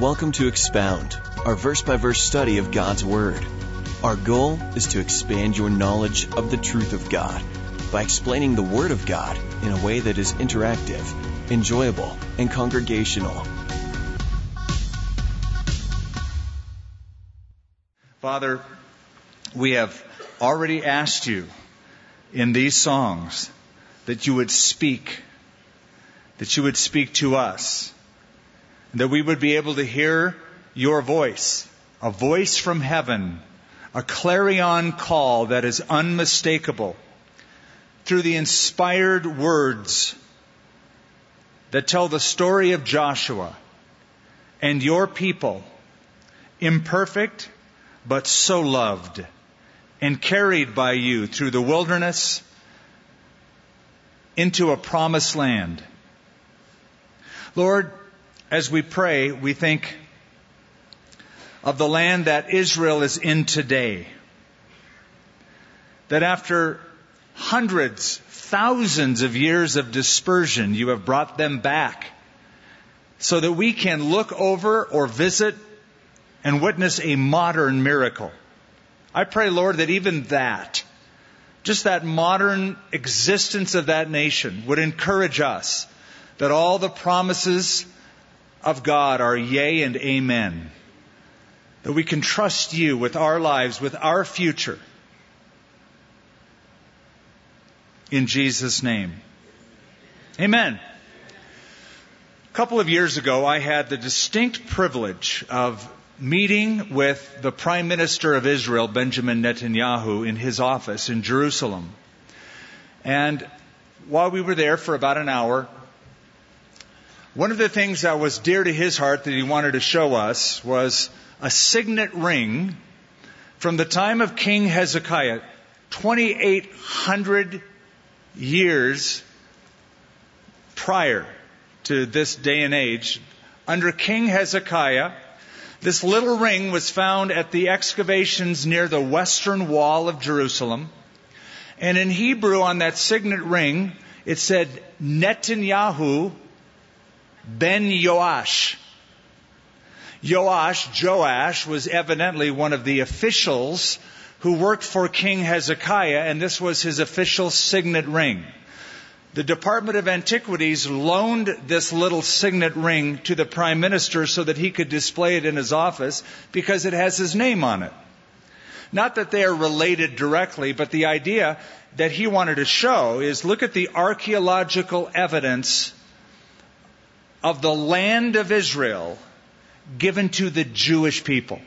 welcome to Expound, our verse by verse study of God's Word. Our goal is to expand your knowledge of the truth of God by explaining the Word of God in a way that is interactive, enjoyable, and congregational. Father, we have already asked you in these songs that you would speak, that you would speak to us, that we would be able to hear your voice, a voice from heaven, a clarion call that is unmistakable through the inspired words that tell the story of Joshua and your people, imperfect but so loved and carried by you through the wilderness into a promised land. Lord, as we pray, we think of the land that Israel is in today. That after hundreds, thousands of years of dispersion, you have brought them back so that we can look over or visit and witness a modern miracle. I pray, Lord, that even that, just that modern existence of that nation would encourage us that all the promises of God are yea and amen. That we can trust you with our lives, with our future. In Jesus' name. Amen. A couple of years ago, I had the distinct privilege of meeting with the Prime Minister of Israel, Benjamin Netanyahu, in his office in Jerusalem. And while we were there for about an hour, one of the things that was dear to his heart that he wanted to show us was a signet ring from the time of King Hezekiah, 2,800 years prior to this day and age. Under King Hezekiah, this little ring was found at the excavations near the western wall of Jerusalem. And in Hebrew, on that signet ring, it said Netanyahu ben Yoash. Yoash, Joash, was evidently one of the officials who worked for King Hezekiah, and this was his official signet ring the Department of Antiquities loaned this little signet ring to the Prime Minister so that he could display it in his office because it has his name on it. Not that they are related directly, but the idea that he wanted to show is look at the archaeological evidence of the land of Israel given to the Jewish people.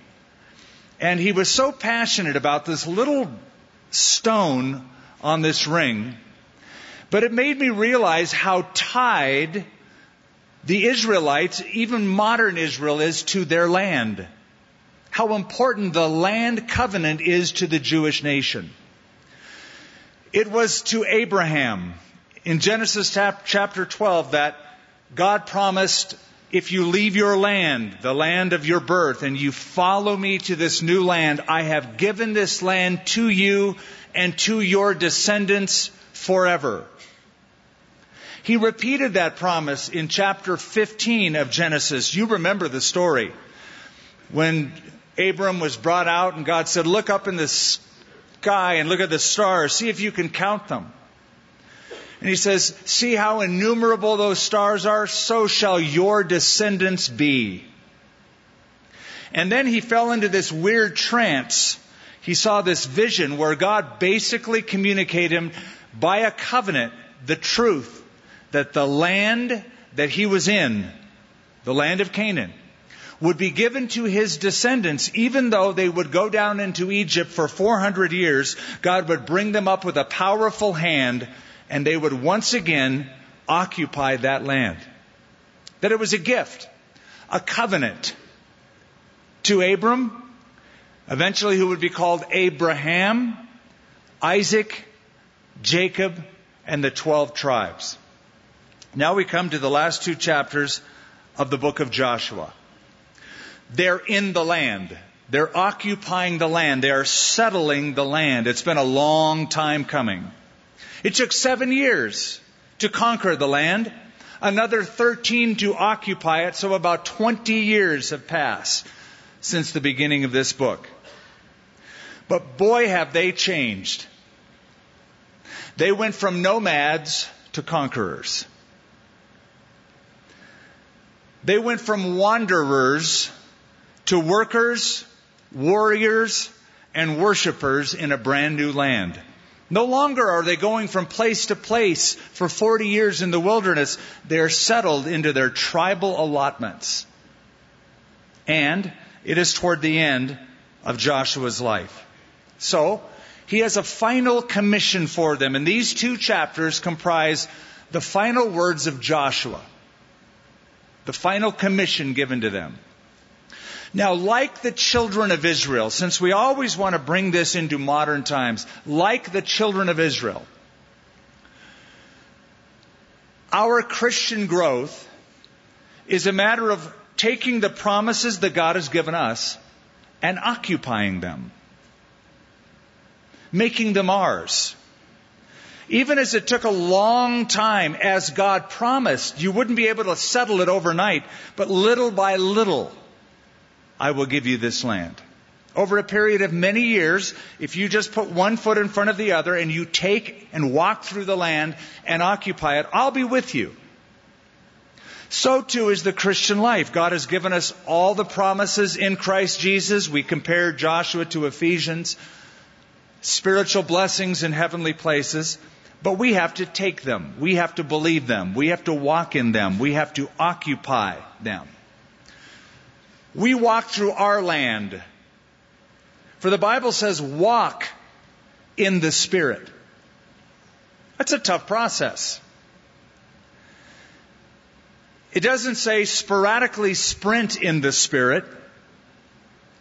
And he was so passionate about this little stone on this ring but it made me realize how tied the Israelites, even modern Israel, is to their land. How important the land covenant is to the Jewish nation. It was to Abraham in Genesis chapter 12 that God promised, if you leave your land, the land of your birth, and you follow me to this new land, I have given this land to you and to your descendants forever. He repeated that promise in chapter 15 of Genesis. You remember the story. When Abram was brought out and God said, Look up in the sky and look at the stars, see if you can count them. And he says, See how innumerable those stars are? So shall your descendants be. And then he fell into this weird trance. He saw this vision where God basically communicated him by a covenant the truth that the land that he was in, the land of Canaan, would be given to his descendants, even though they would go down into Egypt for 400 years, God would bring them up with a powerful hand and they would once again occupy that land. That it was a gift, a covenant to Abram, eventually who would be called Abraham, Isaac, Jacob, and the 12 tribes. Now we come to the last two chapters of the book of Joshua. They're in the land. They're occupying the land. They are settling the land. It's been a long time coming. It took seven years to conquer the land. another 13 to occupy it, so about 20 years have passed since the beginning of this book. But boy, have they changed. They went from nomads to conquerors. They went from wanderers to workers, warriors, and worshipers in a brand new land. No longer are they going from place to place for 40 years in the wilderness. They are settled into their tribal allotments. And it is toward the end of Joshua's life. So, he has a final commission for them, and these two chapters comprise the final words of Joshua, the final commission given to them. Now, like the children of Israel, since we always want to bring this into modern times, like the children of Israel, our Christian growth is a matter of taking the promises that God has given us and occupying them, making them ours. Even as it took a long time, as God promised, you wouldn't be able to settle it overnight, but little by little, I will give you this land. Over a period of many years, if you just put one foot in front of the other and you take and walk through the land and occupy it, I'll be with you. So too is the Christian life. God has given us all the promises in Christ Jesus. We compare Joshua to Ephesians, spiritual blessings in heavenly places, but we have to take them. We have to believe them. We have to walk in them. We have to occupy them. We walk through our land. For the Bible says, walk in the Spirit. That's a tough process. It doesn't say sporadically sprint in the Spirit.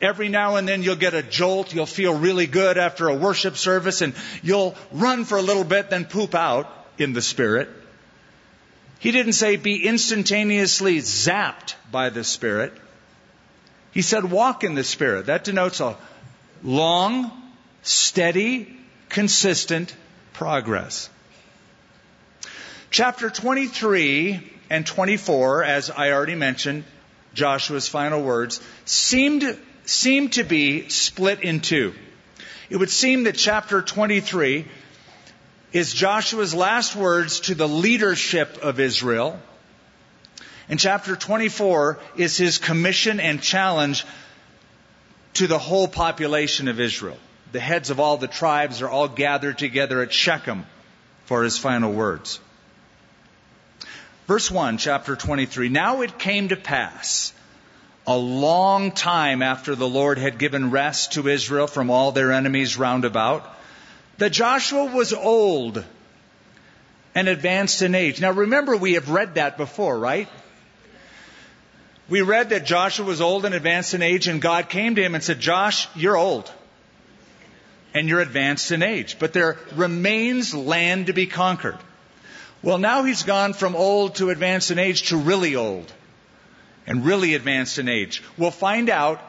Every now and then you'll get a jolt, you'll feel really good after a worship service, and you'll run for a little bit, then poop out in the Spirit. He didn't say be instantaneously zapped by the Spirit. He said, walk in the Spirit. That denotes a long, steady, consistent progress. Chapter 23 and 24, as I already mentioned, Joshua's final words, seemed, seemed to be split in two. It would seem that chapter 23 is Joshua's last words to the leadership of Israel and chapter 24 is his commission and challenge to the whole population of Israel. The heads of all the tribes are all gathered together at Shechem for his final words. Verse 1, chapter 23. Now it came to pass a long time after the Lord had given rest to Israel from all their enemies round about that Joshua was old and advanced in age. Now remember, we have read that before, right? We read that Joshua was old and advanced in age, and God came to him and said, Josh, you're old. And you're advanced in age. But there remains land to be conquered. Well, now he's gone from old to advanced in age to really old. And really advanced in age. We'll find out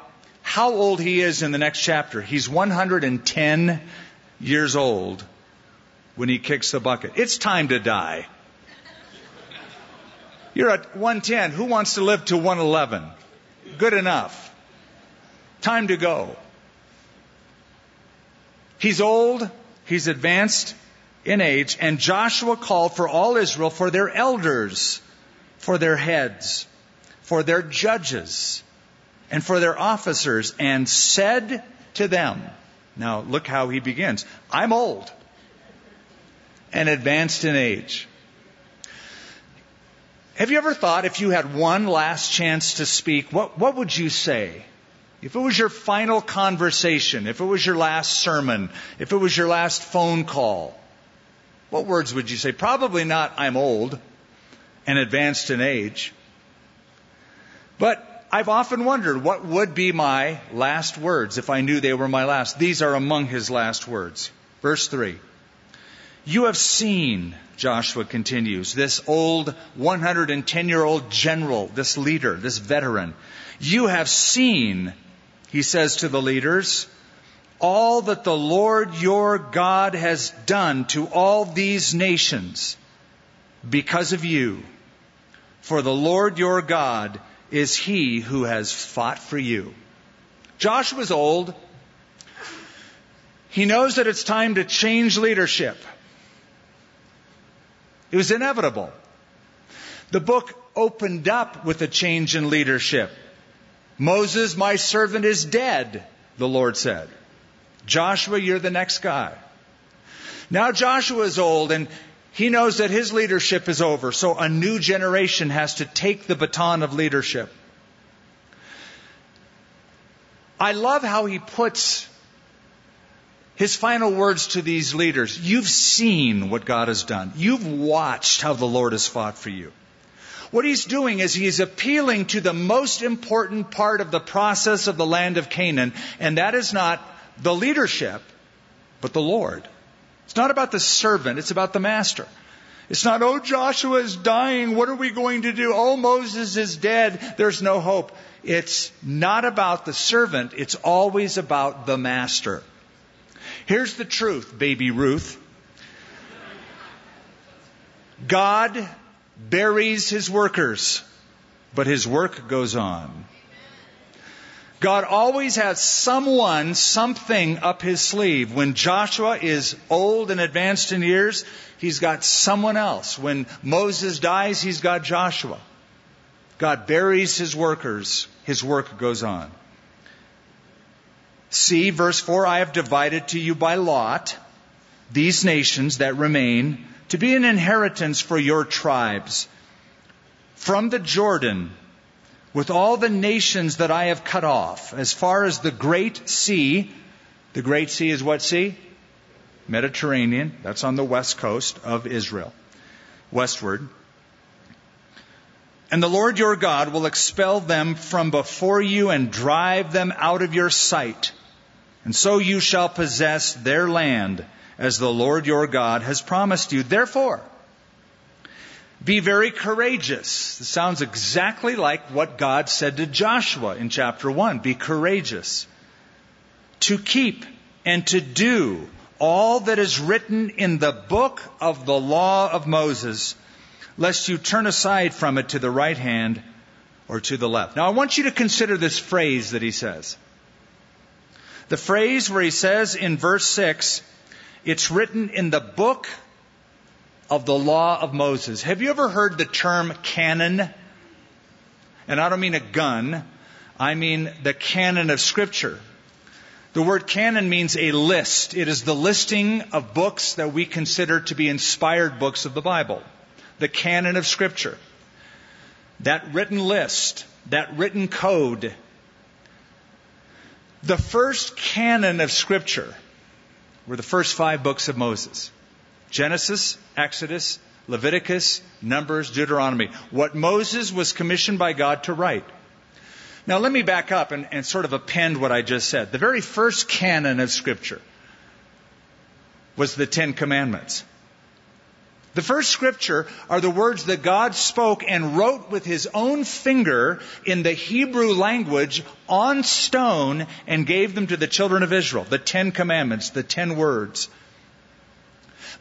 how old he is in the next chapter. He's 110 years old when he kicks the bucket. It's time to die. You're at 110. Who wants to live to 111? Good enough. Time to go. He's old. He's advanced in age. And Joshua called for all Israel for their elders, for their heads, for their judges, and for their officers, and said to them, now look how he begins. I'm old and advanced in age. Have you ever thought if you had one last chance to speak, what, what would you say? If it was your final conversation, if it was your last sermon, if it was your last phone call, what words would you say? Probably not, I'm old and advanced in age. But I've often wondered what would be my last words if I knew they were my last. These are among his last words. Verse 3. You have seen, Joshua continues, this old 110 year old general, this leader, this veteran. You have seen, he says to the leaders, all that the Lord your God has done to all these nations because of you. for the Lord your God is he who has fought for you. Joshua's old. He knows that it's time to change leadership. It was inevitable. The book opened up with a change in leadership. Moses, my servant, is dead, the Lord said. Joshua, you're the next guy. Now Joshua is old and he knows that his leadership is over, so a new generation has to take the baton of leadership. I love how he puts his final words to these leaders. You've seen what God has done. You've watched how the Lord has fought for you. What he's doing is he's appealing to the most important part of the process of the land of Canaan, and that is not the leadership, but the Lord. It's not about the servant, it's about the master. It's not, oh, Joshua is dying. What are we going to do? Oh, Moses is dead. There's no hope. It's not about the servant. It's always about the master. Here's the truth, baby Ruth. God buries his workers, but his work goes on. God always has someone, something up his sleeve. When Joshua is old and advanced in years, he's got someone else. When Moses dies, he's got Joshua. God buries his workers, his work goes on. See, verse 4 I have divided to you by lot these nations that remain to be an inheritance for your tribes. From the Jordan, with all the nations that I have cut off, as far as the great sea, the great sea is what sea? Mediterranean. That's on the west coast of Israel, westward. And the Lord your God will expel them from before you and drive them out of your sight. And so you shall possess their land as the Lord your God has promised you. Therefore, be very courageous. This sounds exactly like what God said to Joshua in chapter 1. Be courageous. To keep and to do all that is written in the book of the law of Moses, lest you turn aside from it to the right hand or to the left. Now I want you to consider this phrase that he says. The phrase where he says in verse 6, it's written in the book of the law of Moses. Have you ever heard the term canon? And I don't mean a gun, I mean the canon of Scripture. The word canon means a list. It is the listing of books that we consider to be inspired books of the Bible. The canon of Scripture. That written list, that written code. The first canon of Scripture were the first five books of Moses Genesis, Exodus, Leviticus, Numbers, Deuteronomy. What Moses was commissioned by God to write. Now, let me back up and, and sort of append what I just said. The very first canon of Scripture was the Ten Commandments. The first scripture are the words that God spoke and wrote with his own finger in the Hebrew language on stone and gave them to the children of Israel. The Ten Commandments, the Ten Words.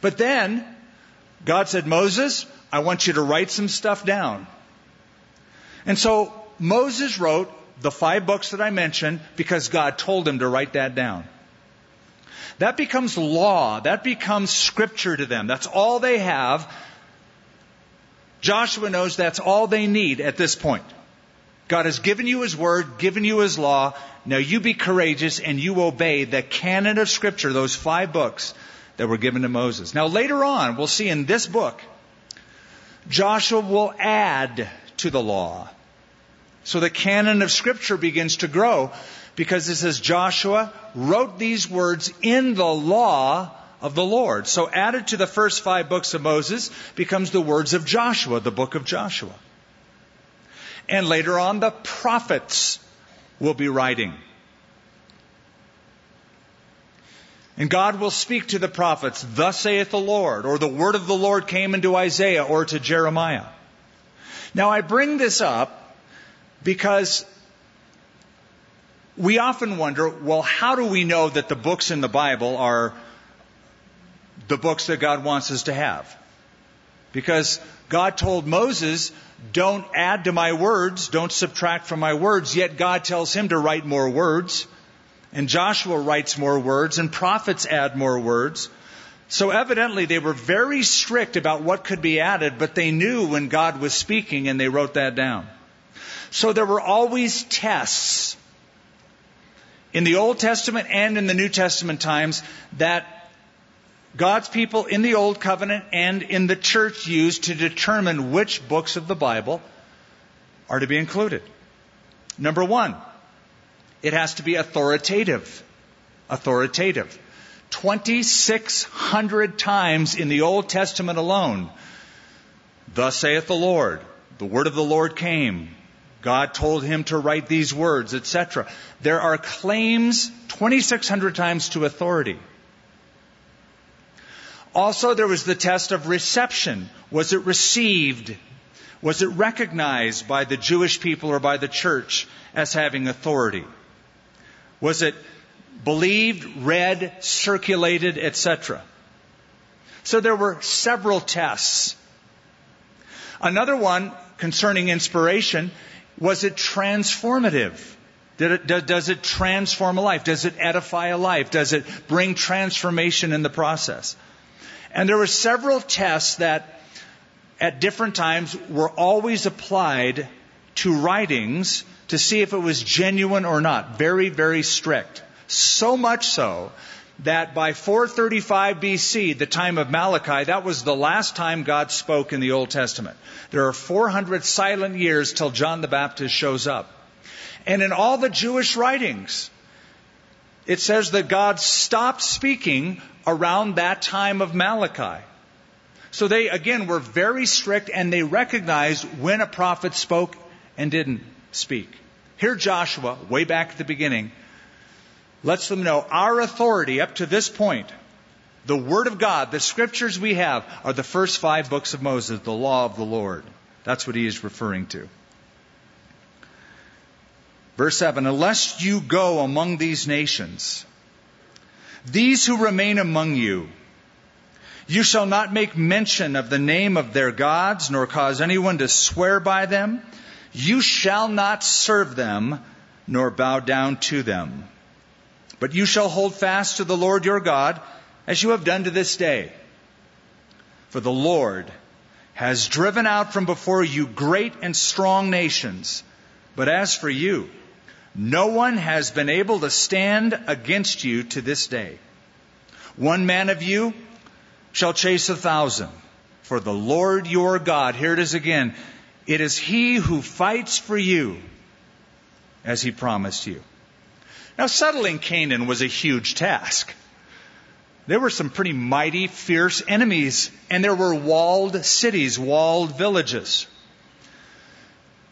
But then, God said, Moses, I want you to write some stuff down. And so, Moses wrote the five books that I mentioned because God told him to write that down. That becomes law. That becomes scripture to them. That's all they have. Joshua knows that's all they need at this point. God has given you His Word, given you His law. Now you be courageous and you obey the canon of Scripture, those five books that were given to Moses. Now later on, we'll see in this book, Joshua will add to the law. So the canon of Scripture begins to grow because it says Joshua wrote these words in the law of the Lord. So added to the first five books of Moses becomes the words of Joshua, the book of Joshua. And later on, the prophets will be writing. And God will speak to the prophets, thus saith the Lord, or the word of the Lord came into Isaiah or to Jeremiah. Now I bring this up because we often wonder, well, how do we know that the books in the Bible are the books that God wants us to have? Because God told Moses, don't add to my words, don't subtract from my words, yet God tells him to write more words. And Joshua writes more words, and prophets add more words. So evidently they were very strict about what could be added, but they knew when God was speaking and they wrote that down. So there were always tests in the Old Testament and in the New Testament times that God's people in the Old Covenant and in the church used to determine which books of the Bible are to be included. Number one, it has to be authoritative. Authoritative. 2,600 times in the Old Testament alone. Thus saith the Lord. The word of the Lord came. God told him to write these words, etc. There are claims 2,600 times to authority. Also, there was the test of reception. Was it received? Was it recognized by the Jewish people or by the church as having authority? Was it believed, read, circulated, etc.? So there were several tests. Another one concerning inspiration was it transformative? It, does it transform a life? Does it edify a life? Does it bring transformation in the process? And there were several tests that at different times were always applied to writings to see if it was genuine or not. Very, very strict. So much so that by 435 BC, the time of Malachi, that was the last time God spoke in the Old Testament. There are 400 silent years till John the Baptist shows up. And in all the Jewish writings, it says that God stopped speaking around that time of Malachi. So they, again, were very strict and they recognized when a prophet spoke and didn't speak. Here, Joshua, way back at the beginning, lets them know our authority up to this point, the Word of God, the scriptures we have, are the first five books of Moses, the law of the Lord. That's what he is referring to. Verse 7 Unless you go among these nations, these who remain among you, you shall not make mention of the name of their gods, nor cause anyone to swear by them. You shall not serve them, nor bow down to them. But you shall hold fast to the Lord your God, as you have done to this day. For the Lord has driven out from before you great and strong nations. But as for you, no one has been able to stand against you to this day. One man of you shall chase a thousand. For the Lord your God, here it is again, it is he who fights for you as he promised you. Now, settling Canaan was a huge task. There were some pretty mighty, fierce enemies, and there were walled cities, walled villages.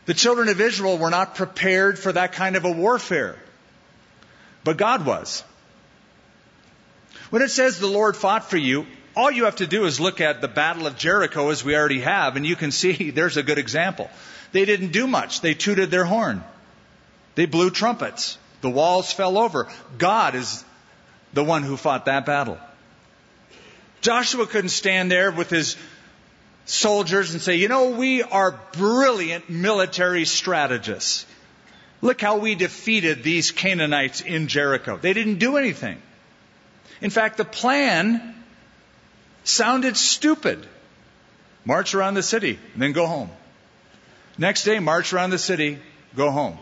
The children of Israel were not prepared for that kind of a warfare, but God was. When it says the Lord fought for you, all you have to do is look at the Battle of Jericho as we already have, and you can see there's a good example. They didn't do much. They tooted their horn. They blew trumpets. The walls fell over. God is the one who fought that battle. Joshua couldn't stand there with his soldiers and say, you know, we are brilliant military strategists. Look how we defeated these Canaanites in Jericho. They didn't do anything. In fact, the plan sounded stupid. March around the city, and then go home. Next day, march around the city, go home.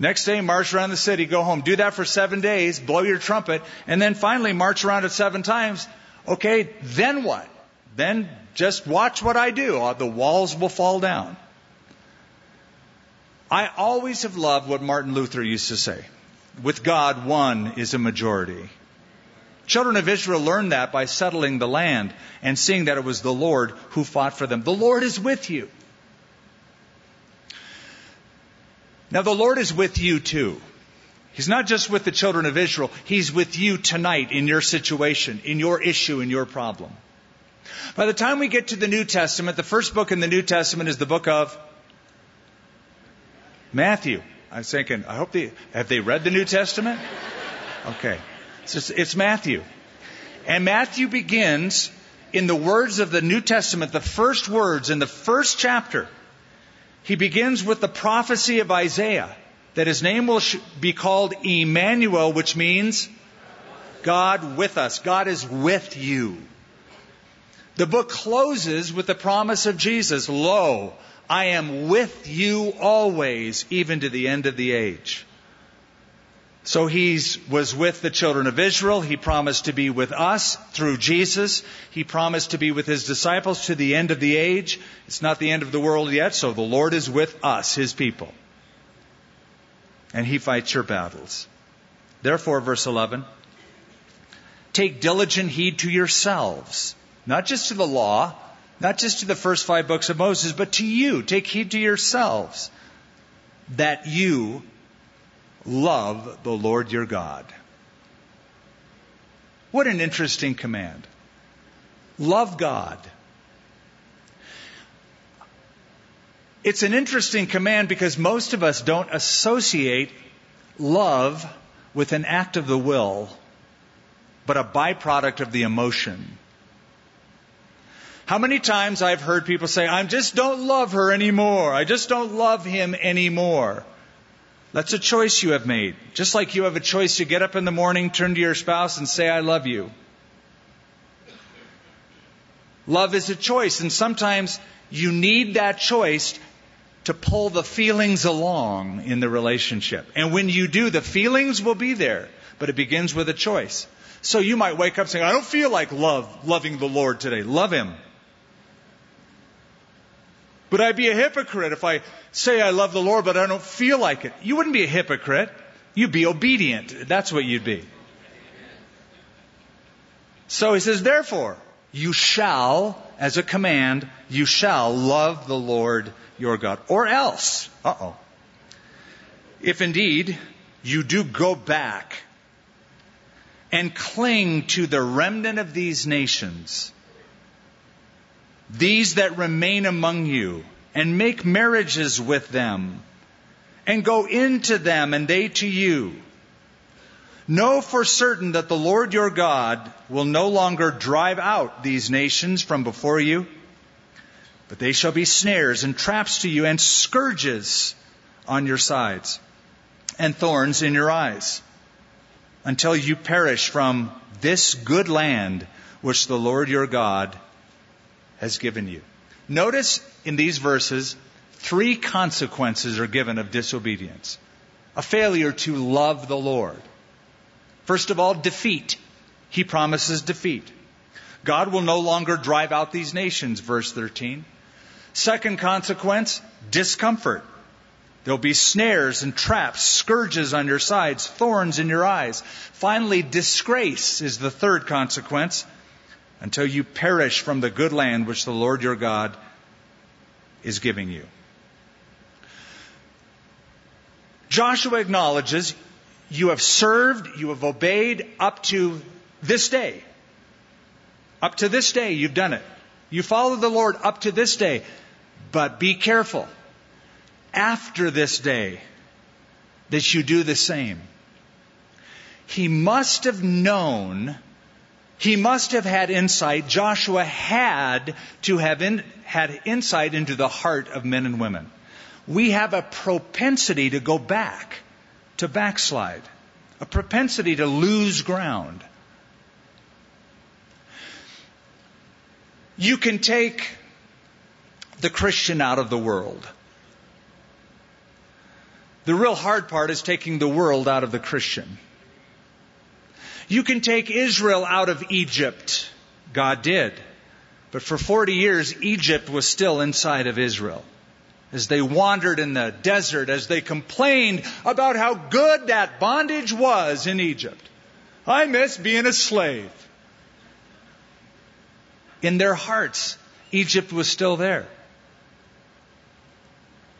Next day, march around the city, go home. Do that for seven days, blow your trumpet, and then finally march around it seven times. Okay, then what? Then just watch what I do. Uh, the walls will fall down. I always have loved what Martin Luther used to say. With God, one is a majority. Children of Israel learned that by settling the land and seeing that it was the Lord who fought for them. The Lord is with you. Now, the Lord is with you too. He's not just with the children of Israel, He's with you tonight in your situation, in your issue, in your problem. By the time we get to the New Testament, the first book in the New Testament is the book of Matthew. I was thinking, I hope they have they read the New Testament? Okay. It's, just, it's Matthew. And Matthew begins in the words of the New Testament, the first words in the first chapter, he begins with the prophecy of Isaiah that his name will be called Emmanuel, which means God with us. God is with you. The book closes with the promise of Jesus Lo, I am with you always, even to the end of the age. So he was with the children of Israel. He promised to be with us through Jesus. He promised to be with his disciples to the end of the age. It's not the end of the world yet, so the Lord is with us, his people. And he fights your battles. Therefore, verse 11, take diligent heed to yourselves, not just to the law, not just to the first five books of Moses, but to you. Take heed to yourselves that you love the Lord your God. What an interesting command. Love God. It's an interesting command because most of us don't associate love with an act of the will, but a byproduct of the emotion. How many times I've heard people say, I just don't love her anymore. I just don't love him anymore. That's a choice you have made. Just like you have a choice to get up in the morning, turn to your spouse, and say, I love you. Love is a choice, and sometimes you need that choice to pull the feelings along in the relationship. And when you do, the feelings will be there, but it begins with a choice. So you might wake up saying, I don't feel like love, loving the Lord today. Love Him. Would I'd be a hypocrite if I say I love the Lord, but I don't feel like it? You wouldn't be a hypocrite. You'd be obedient. That's what you'd be. So he says, therefore, you shall, as a command, you shall love the Lord your God. Or else, uh oh. If indeed you do go back and cling to the remnant of these nations, these that remain among you, and make marriages with them, and go into them, and they to you. Know for certain that the Lord your God will no longer drive out these nations from before you, but they shall be snares and traps to you, and scourges on your sides, and thorns in your eyes, until you perish from this good land which the Lord your God has given you. Notice in these verses, three consequences are given of disobedience. A failure to love the Lord. First of all, defeat. He promises defeat. God will no longer drive out these nations, verse 13. Second consequence, discomfort. There'll be snares and traps, scourges on your sides, thorns in your eyes. Finally, disgrace is the third consequence until you perish from the good land which the Lord your God is giving you. Joshua acknowledges you have served, you have obeyed up to this day. Up to this day, you've done it. You follow the Lord up to this day. But be careful. After this day, that you do the same. He must have known he must have had insight. Joshua had to have in, had insight into the heart of men and women. We have a propensity to go back, to backslide, a propensity to lose ground. You can take the Christian out of the world. The real hard part is taking the world out of the Christian. You can take Israel out of Egypt. God did. But for 40 years, Egypt was still inside of Israel. As they wandered in the desert, as they complained about how good that bondage was in Egypt. I miss being a slave. In their hearts, Egypt was still there.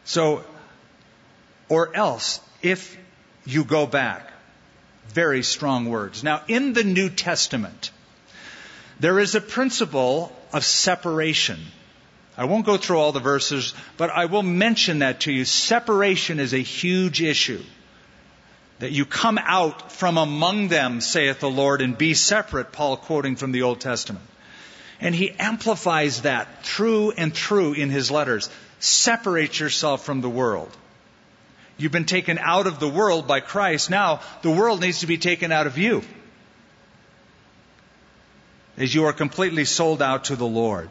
So, or else, if you go back, very strong words. Now, in the New Testament, there is a principle of separation. I won't go through all the verses, but I will mention that to you. Separation is a huge issue. That you come out from among them, saith the Lord, and be separate, Paul quoting from the Old Testament. And he amplifies that through and through in his letters. Separate yourself from the world. You've been taken out of the world by Christ. Now, the world needs to be taken out of you. As you are completely sold out to the Lord.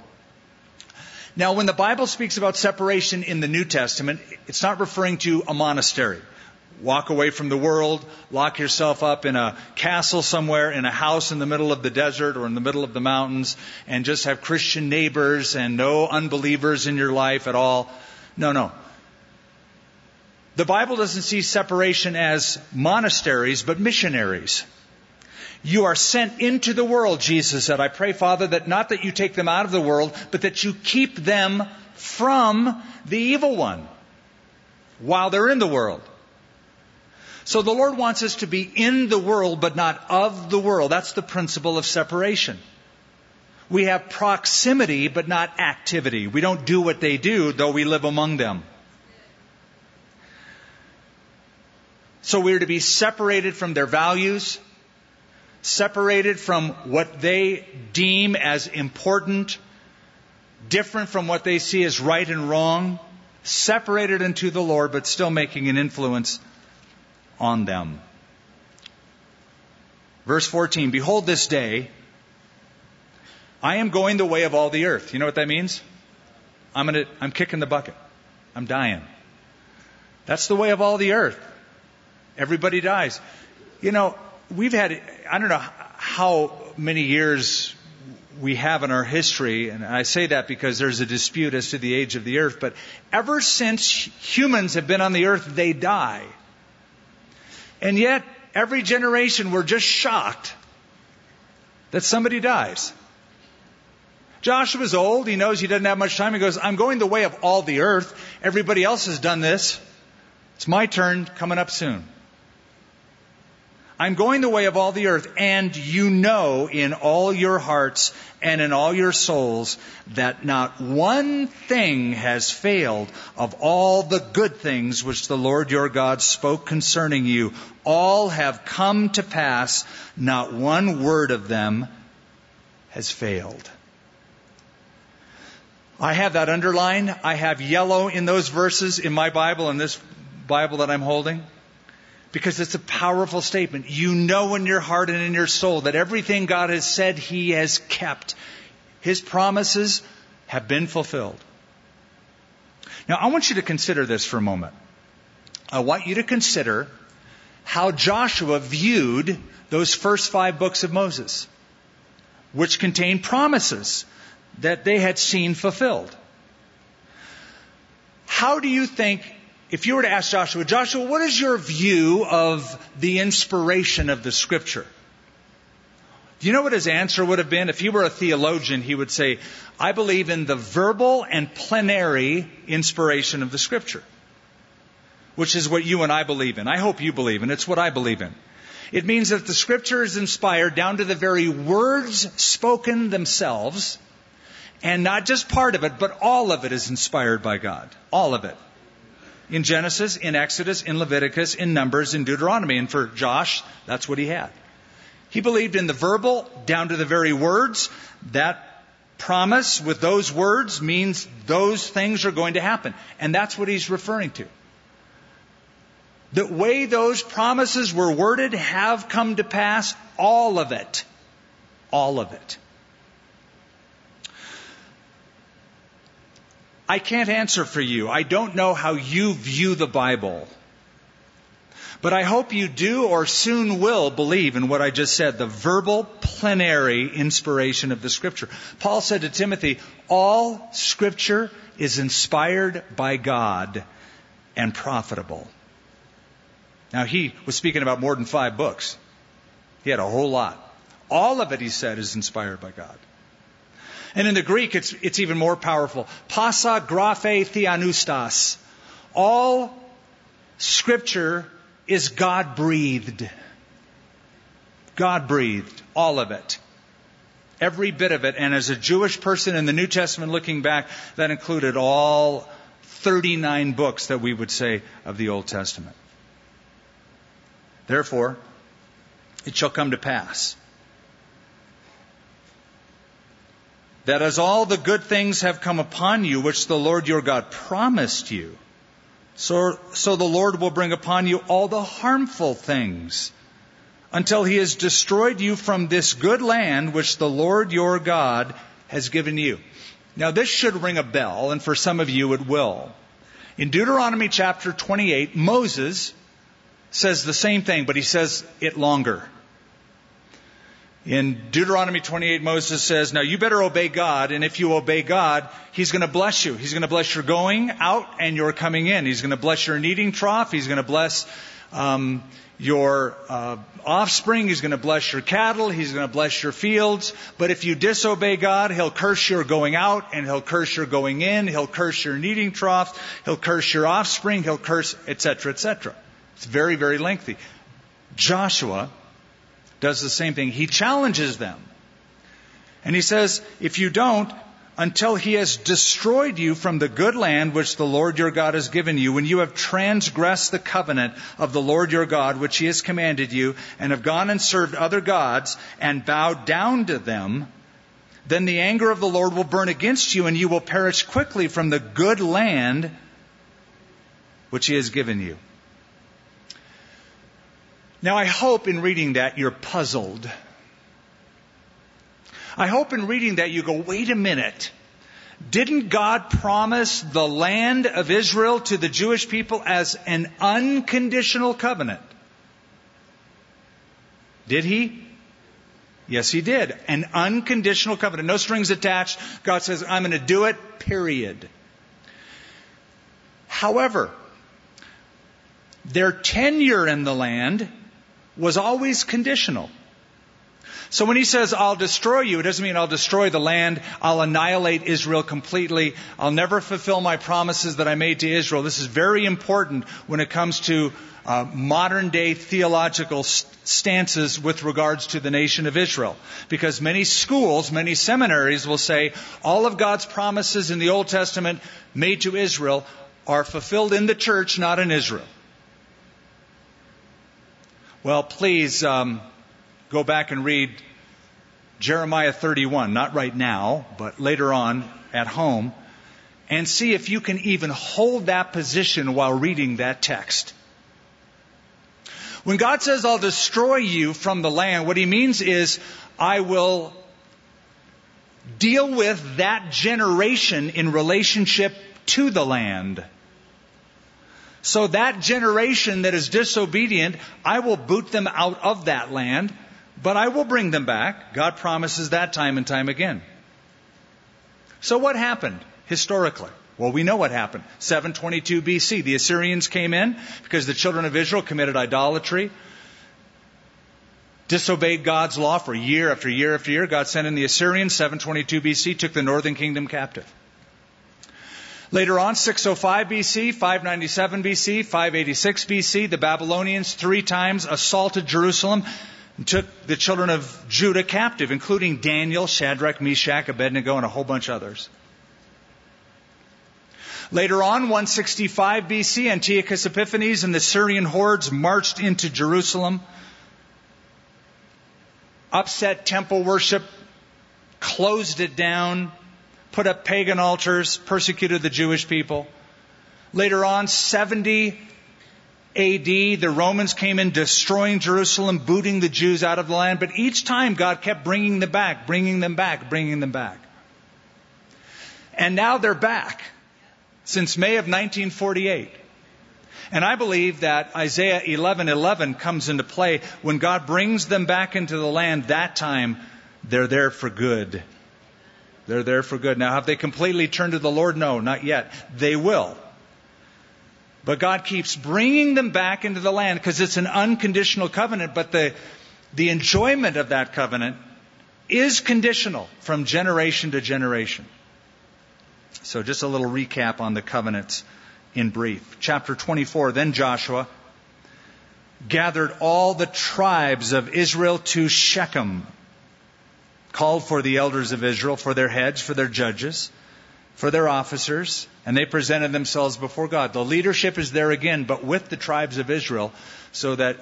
Now, when the Bible speaks about separation in the New Testament, it's not referring to a monastery. Walk away from the world, lock yourself up in a castle somewhere, in a house in the middle of the desert or in the middle of the mountains, and just have Christian neighbors and no unbelievers in your life at all. No, no. The Bible doesn't see separation as monasteries, but missionaries. You are sent into the world, Jesus said. I pray, Father, that not that you take them out of the world, but that you keep them from the evil one while they're in the world. So the Lord wants us to be in the world, but not of the world. That's the principle of separation. We have proximity, but not activity. We don't do what they do, though we live among them. So we're to be separated from their values, separated from what they deem as important, different from what they see as right and wrong, separated into the Lord, but still making an influence on them. Verse 14 Behold, this day I am going the way of all the earth. You know what that means? I'm, gonna, I'm kicking the bucket. I'm dying. That's the way of all the earth. Everybody dies. You know, we've had, I don't know how many years we have in our history, and I say that because there's a dispute as to the age of the earth, but ever since humans have been on the earth, they die. And yet, every generation, we're just shocked that somebody dies. Joshua's old. He knows he doesn't have much time. He goes, I'm going the way of all the earth. Everybody else has done this. It's my turn coming up soon. I'm going the way of all the earth, and you know in all your hearts and in all your souls that not one thing has failed of all the good things which the Lord your God spoke concerning you. All have come to pass, not one word of them has failed. I have that underlined. I have yellow in those verses in my Bible, in this Bible that I'm holding because it's a powerful statement. You know in your heart and in your soul that everything God has said, He has kept. His promises have been fulfilled. Now, I want you to consider this for a moment. I want you to consider how Joshua viewed those first five books of Moses, which contain promises that they had seen fulfilled. How do you think if you were to ask Joshua, Joshua, what is your view of the inspiration of the scripture? Do you know what his answer would have been? If he were a theologian, he would say, I believe in the verbal and plenary inspiration of the scripture, which is what you and I believe in. I hope you believe in. It's what I believe in. It means that the scripture is inspired down to the very words spoken themselves, and not just part of it, but all of it is inspired by God. All of it in Genesis, in Exodus, in Leviticus, in Numbers, in Deuteronomy. And for Josh, that's what he had. He believed in the verbal down to the very words. That promise with those words means those things are going to happen. And that's what he's referring to. The way those promises were worded have come to pass, all of it. All of it. I can't answer for you. I don't know how you view the Bible. But I hope you do or soon will believe in what I just said, the verbal plenary inspiration of the scripture. Paul said to Timothy, all scripture is inspired by God and profitable. Now he was speaking about more than five books. He had a whole lot. All of it, he said, is inspired by God. And in the Greek, it's, it's even more powerful. Pasa graphe theopneustos. All scripture is God breathed. God breathed. All of it. Every bit of it. And as a Jewish person in the New Testament looking back, that included all 39 books that we would say of the Old Testament. Therefore, it shall come to pass that as all the good things have come upon you, which the Lord your God promised you, so, so the Lord will bring upon you all the harmful things until he has destroyed you from this good land which the Lord your God has given you. Now this should ring a bell, and for some of you it will. In Deuteronomy chapter 28, Moses says the same thing, but he says it longer. In Deuteronomy 28, Moses says, Now you better obey God, and if you obey God, He's going to bless you. He's going to bless your going out and your coming in. He's going to bless your kneading trough. He's going to bless um, your uh, offspring. He's going to bless your cattle. He's going to bless your fields. But if you disobey God, He'll curse your going out and He'll curse your going in. He'll curse your kneading trough. He'll curse your offspring. He'll curse, etc., etc. It's very, very lengthy. Joshua does the same thing. He challenges them. And he says, if you don't, until he has destroyed you from the good land which the Lord your God has given you, when you have transgressed the covenant of the Lord your God which he has commanded you, and have gone and served other gods and bowed down to them, then the anger of the Lord will burn against you, and you will perish quickly from the good land which he has given you. Now, I hope in reading that you're puzzled. I hope in reading that you go, wait a minute. Didn't God promise the land of Israel to the Jewish people as an unconditional covenant? Did He? Yes, He did. An unconditional covenant. No strings attached. God says, I'm going to do it, period. However, their tenure in the land was always conditional. So when he says, I'll destroy you, it doesn't mean I'll destroy the land, I'll annihilate Israel completely, I'll never fulfill my promises that I made to Israel. This is very important when it comes to uh, modern day theological stances with regards to the nation of Israel. Because many schools, many seminaries will say all of God's promises in the Old Testament made to Israel are fulfilled in the church, not in Israel. Well, please um, go back and read Jeremiah 31, not right now, but later on at home, and see if you can even hold that position while reading that text. When God says, I'll destroy you from the land, what he means is, I will deal with that generation in relationship to the land. So that generation that is disobedient, I will boot them out of that land, but I will bring them back. God promises that time and time again. So what happened historically? Well, we know what happened. 722 BC, the Assyrians came in because the children of Israel committed idolatry, disobeyed God's law for year after year after year. God sent in the Assyrians, 722 BC, took the northern kingdom captive. Later on, 605 BC, 597 BC, 586 BC, the Babylonians three times assaulted Jerusalem and took the children of Judah captive, including Daniel, Shadrach, Meshach, Abednego, and a whole bunch of others. Later on, 165 BC, Antiochus Epiphanes and the Syrian hordes marched into Jerusalem, upset temple worship, closed it down, put up pagan altars, persecuted the Jewish people. Later on, 70 AD, the Romans came in destroying Jerusalem, booting the Jews out of the land, but each time God kept bringing them back, bringing them back, bringing them back. And now they're back since May of 1948. And I believe that Isaiah 11:11 comes into play when God brings them back into the land that time they're there for good. They're there for good. Now, have they completely turned to the Lord? No, not yet. They will. But God keeps bringing them back into the land because it's an unconditional covenant, but the, the enjoyment of that covenant is conditional from generation to generation. So, just a little recap on the covenants in brief. Chapter 24 Then Joshua gathered all the tribes of Israel to Shechem called for the elders of Israel, for their heads, for their judges, for their officers, and they presented themselves before God. The leadership is there again, but with the tribes of Israel, so that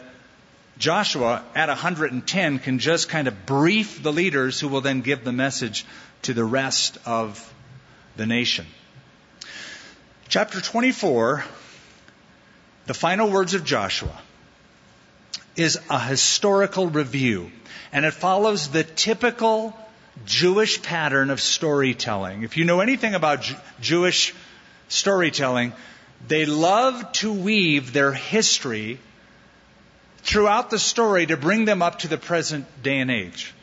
Joshua, at 110, can just kind of brief the leaders who will then give the message to the rest of the nation. Chapter 24, the final words of Joshua, is a historical review, and it follows the typical Jewish pattern of storytelling. If you know anything about J- Jewish storytelling, they love to weave their history throughout the story to bring them up to the present day and age.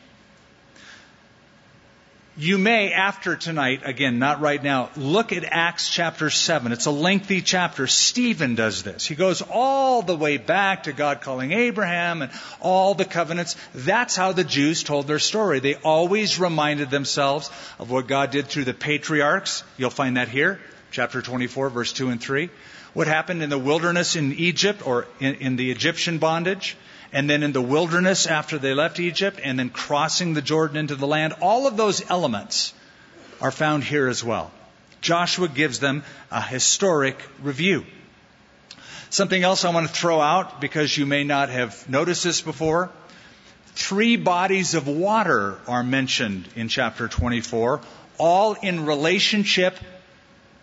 You may, after tonight, again, not right now, look at Acts chapter 7. It's a lengthy chapter. Stephen does this. He goes all the way back to God calling Abraham and all the covenants. That's how the Jews told their story. They always reminded themselves of what God did through the patriarchs. You'll find that here, chapter 24, verse 2 and 3. What happened in the wilderness in Egypt or in, in the Egyptian bondage and then in the wilderness after they left Egypt, and then crossing the Jordan into the land. All of those elements are found here as well. Joshua gives them a historic review. Something else I want to throw out because you may not have noticed this before. Three bodies of water are mentioned in chapter 24, all in relationship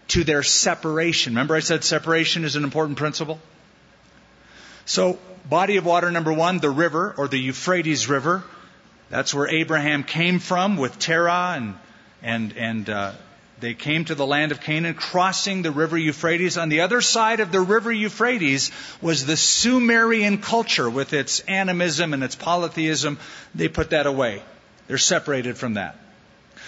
to their separation. Remember I said separation is an important principle? So, body of water number one, the river, or the Euphrates River. That's where Abraham came from with Terah, and, and, and uh, they came to the land of Canaan, crossing the river Euphrates. On the other side of the river Euphrates was the Sumerian culture with its animism and its polytheism. They put that away. They're separated from that.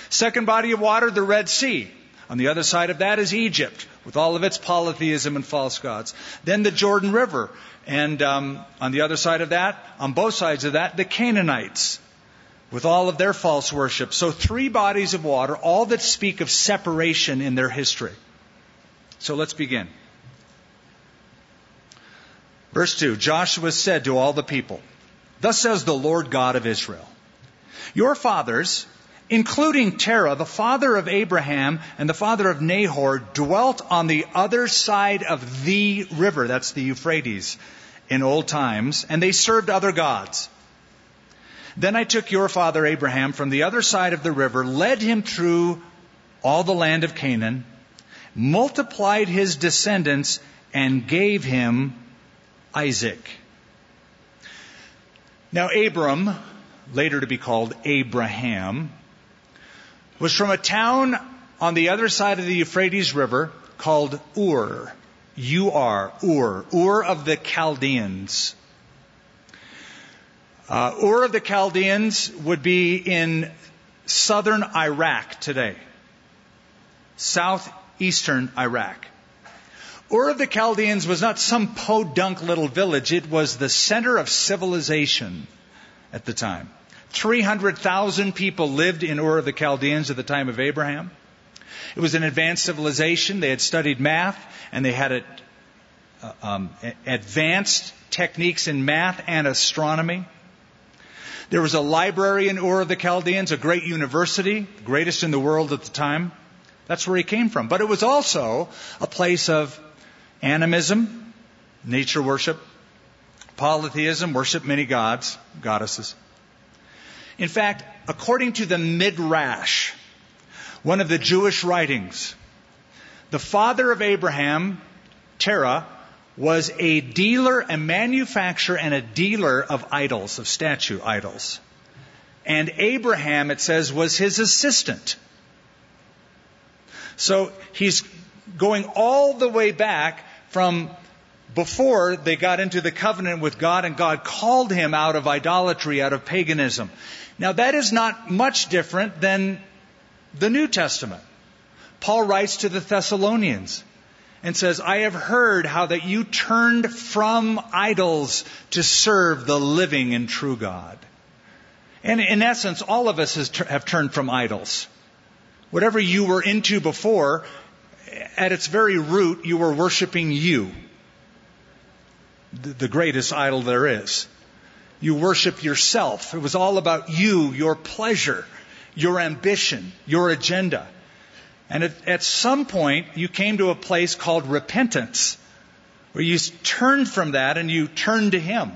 Second body of water, the Red Sea. On the other side of that is Egypt, with all of its polytheism and false gods. Then the Jordan River. And um, on the other side of that, on both sides of that, the Canaanites with all of their false worship. So, three bodies of water, all that speak of separation in their history. So, let's begin. Verse 2 Joshua said to all the people, Thus says the Lord God of Israel, Your fathers, including Terah, the father of Abraham and the father of Nahor, dwelt on the other side of the river, that's the Euphrates, in old times, and they served other gods. Then I took your father Abraham from the other side of the river, led him through all the land of Canaan, multiplied his descendants, and gave him Isaac. Now, Abram, later to be called Abraham, was from a town on the other side of the Euphrates River called Ur. U-R, Ur, Ur of the Chaldeans. Uh, Ur of the Chaldeans would be in southern Iraq today, southeastern Iraq. Ur of the Chaldeans was not some podunk little village, it was the center of civilization at the time. 300,000 people lived in Ur of the Chaldeans at the time of Abraham. It was an advanced civilization. They had studied math and they had a, uh, um, advanced techniques in math and astronomy. There was a library in Ur of the Chaldeans, a great university, the greatest in the world at the time. That's where he came from. But it was also a place of animism, nature worship, polytheism, worship many gods, goddesses. In fact, according to the Midrash, one of the Jewish writings, the father of Abraham, Terah, was a dealer, a manufacturer, and a dealer of idols, of statue idols. And Abraham, it says, was his assistant. So he's going all the way back from before they got into the covenant with God and God called him out of idolatry, out of paganism. Now that is not much different than the New Testament. Paul writes to the Thessalonians and says, I have heard how that you turned from idols to serve the living and true God. And in essence, all of us have turned from idols. Whatever you were into before, at its very root, you were worshiping you, the greatest idol there is. You worship yourself. It was all about you, your pleasure, your ambition, your agenda. And at, at some point, you came to a place called repentance, where you turned from that and you turned to Him.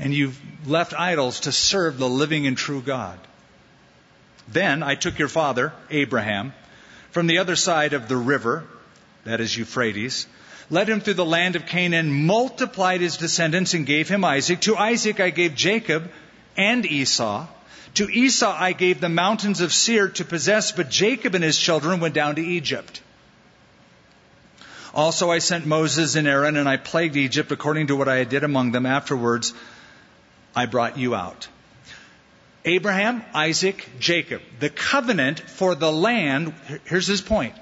and you've left idols to serve the living and true God. Then I took your father, Abraham, from the other side of the river, that is Euphrates, led him through the land of Canaan, multiplied his descendants, and gave him Isaac. To Isaac I gave Jacob and Esau. To Esau I gave the mountains of Seir to possess, but Jacob and his children went down to Egypt. Also I sent Moses and Aaron, and I plagued Egypt according to what I did among them. Afterwards, I brought you out. Abraham, Isaac, Jacob. The covenant for the land, here's his point,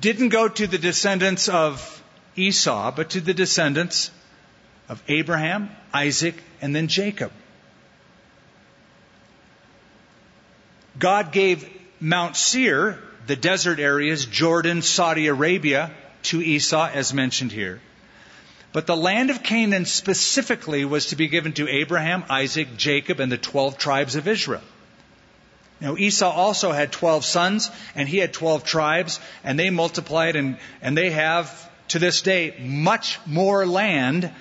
didn't go to the descendants of Esau, but to the descendants of Abraham, Isaac, and then Jacob. God gave Mount Seir, the desert areas, Jordan, Saudi Arabia, to Esau, as mentioned here. But the land of Canaan specifically was to be given to Abraham, Isaac, Jacob, and the 12 tribes of Israel. Now, Esau also had 12 sons, and he had 12 tribes, and they multiplied, and, and they have, to this day, much more land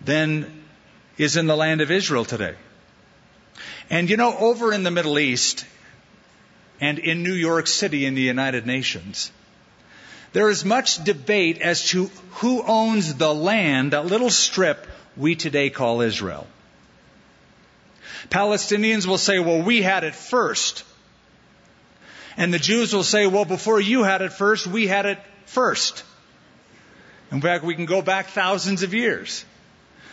than is in the land of Israel today. And you know, over in the Middle East, and in New York City in the United Nations, there is much debate as to who owns the land, that little strip we today call Israel. Palestinians will say, well, we had it first. And the Jews will say, well, before you had it first, we had it first. In fact, we can go back thousands of years.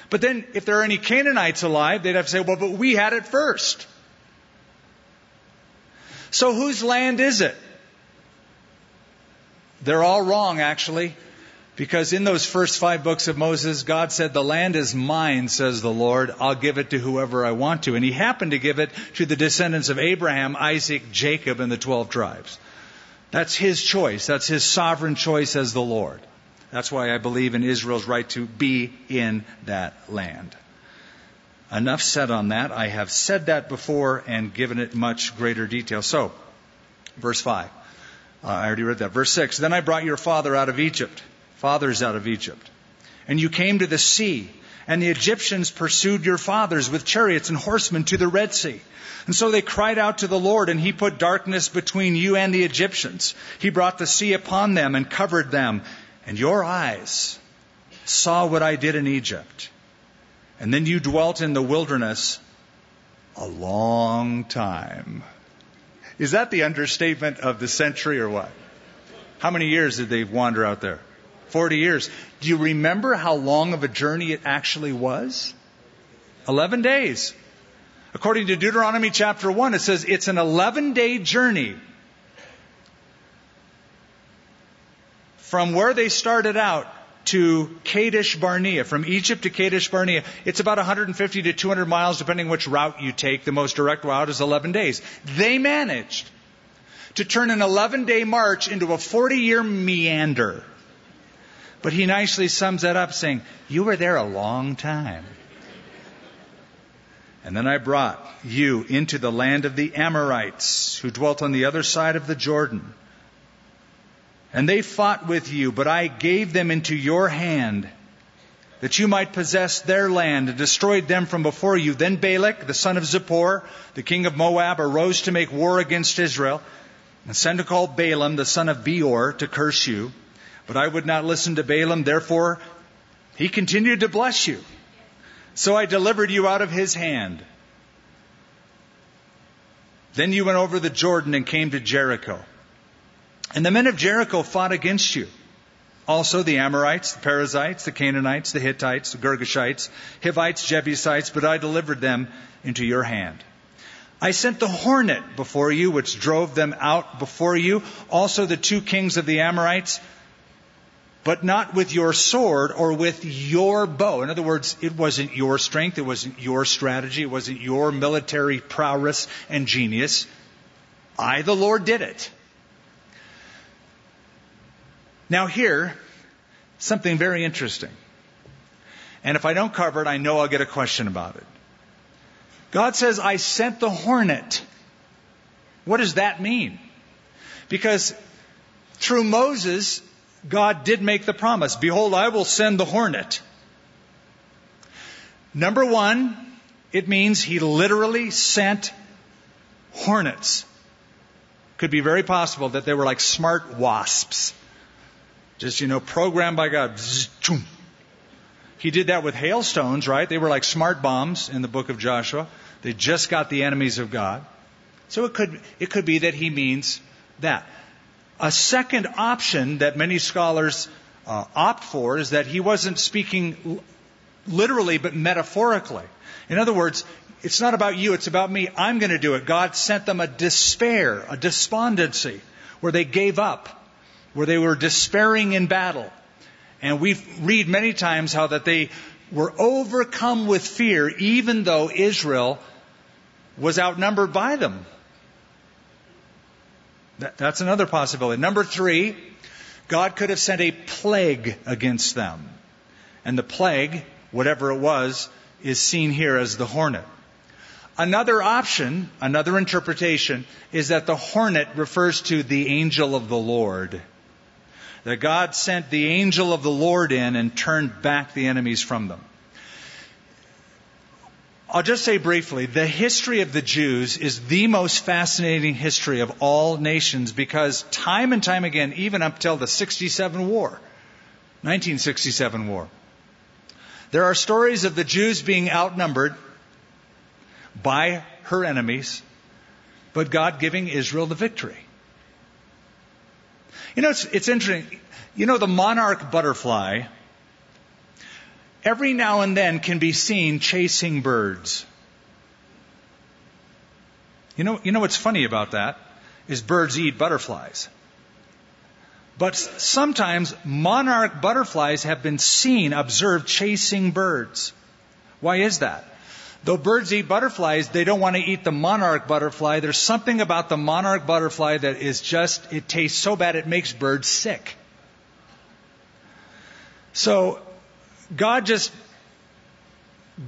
But then, if there are any Canaanites alive, they'd have to say, well, but we had it first. So whose land is it? They're all wrong, actually, because in those first five books of Moses, God said, The land is mine, says the Lord. I'll give it to whoever I want to. And he happened to give it to the descendants of Abraham, Isaac, Jacob, and the 12 tribes. That's his choice. That's his sovereign choice as the Lord. That's why I believe in Israel's right to be in that land. Enough said on that. I have said that before and given it much greater detail. So, verse 5. Uh, I already read that. Verse 6 Then I brought your father out of Egypt, fathers out of Egypt. And you came to the sea, and the Egyptians pursued your fathers with chariots and horsemen to the Red Sea. And so they cried out to the Lord, and he put darkness between you and the Egyptians. He brought the sea upon them and covered them. And your eyes saw what I did in Egypt. And then you dwelt in the wilderness a long time. Is that the understatement of the century or what? How many years did they wander out there? 40 years. Do you remember how long of a journey it actually was? 11 days. According to Deuteronomy chapter 1, it says it's an 11 day journey from where they started out to Kadesh Barnea, from Egypt to Kadesh Barnea. It's about 150 to 200 miles, depending which route you take. The most direct route is 11 days. They managed to turn an 11 day march into a 40 year meander. But he nicely sums that up saying, You were there a long time. And then I brought you into the land of the Amorites, who dwelt on the other side of the Jordan. And they fought with you, but I gave them into your hand that you might possess their land and destroyed them from before you. Then Balak, the son of Zippor, the king of Moab, arose to make war against Israel and sent to call Balaam, the son of Beor, to curse you. But I would not listen to Balaam, therefore he continued to bless you. So I delivered you out of his hand. Then you went over the Jordan and came to Jericho. And the men of Jericho fought against you. Also the Amorites, the Perizzites, the Canaanites, the Hittites, the Girgashites, Hivites, Jebusites, but I delivered them into your hand. I sent the hornet before you, which drove them out before you. Also the two kings of the Amorites, but not with your sword or with your bow. In other words, it wasn't your strength, it wasn't your strategy, it wasn't your military prowess and genius. I, the Lord, did it. Now, here, something very interesting. And if I don't cover it, I know I'll get a question about it. God says, I sent the hornet. What does that mean? Because through Moses, God did make the promise Behold, I will send the hornet. Number one, it means he literally sent hornets. Could be very possible that they were like smart wasps. Just, you know, programmed by God. He did that with hailstones, right? They were like smart bombs in the book of Joshua. They just got the enemies of God. So it could, it could be that he means that. A second option that many scholars uh, opt for is that he wasn't speaking literally but metaphorically. In other words, it's not about you, it's about me. I'm going to do it. God sent them a despair, a despondency, where they gave up, where they were despairing in battle. And we read many times how that they were overcome with fear, even though Israel was outnumbered by them. That, that's another possibility. Number three, God could have sent a plague against them. And the plague, whatever it was, is seen here as the hornet. Another option, another interpretation, is that the hornet refers to the angel of the Lord. That God sent the angel of the Lord in and turned back the enemies from them. I'll just say briefly the history of the Jews is the most fascinating history of all nations because time and time again, even up till the 67 war, 1967 war, there are stories of the Jews being outnumbered by her enemies, but God giving Israel the victory. You know, it's, it's interesting. You know, the monarch butterfly every now and then can be seen chasing birds. You know, you know what's funny about that is birds eat butterflies. But sometimes monarch butterflies have been seen, observed chasing birds. Why is that? Though birds eat butterflies, they don't want to eat the monarch butterfly. There's something about the monarch butterfly that is just, it tastes so bad it makes birds sick. So God just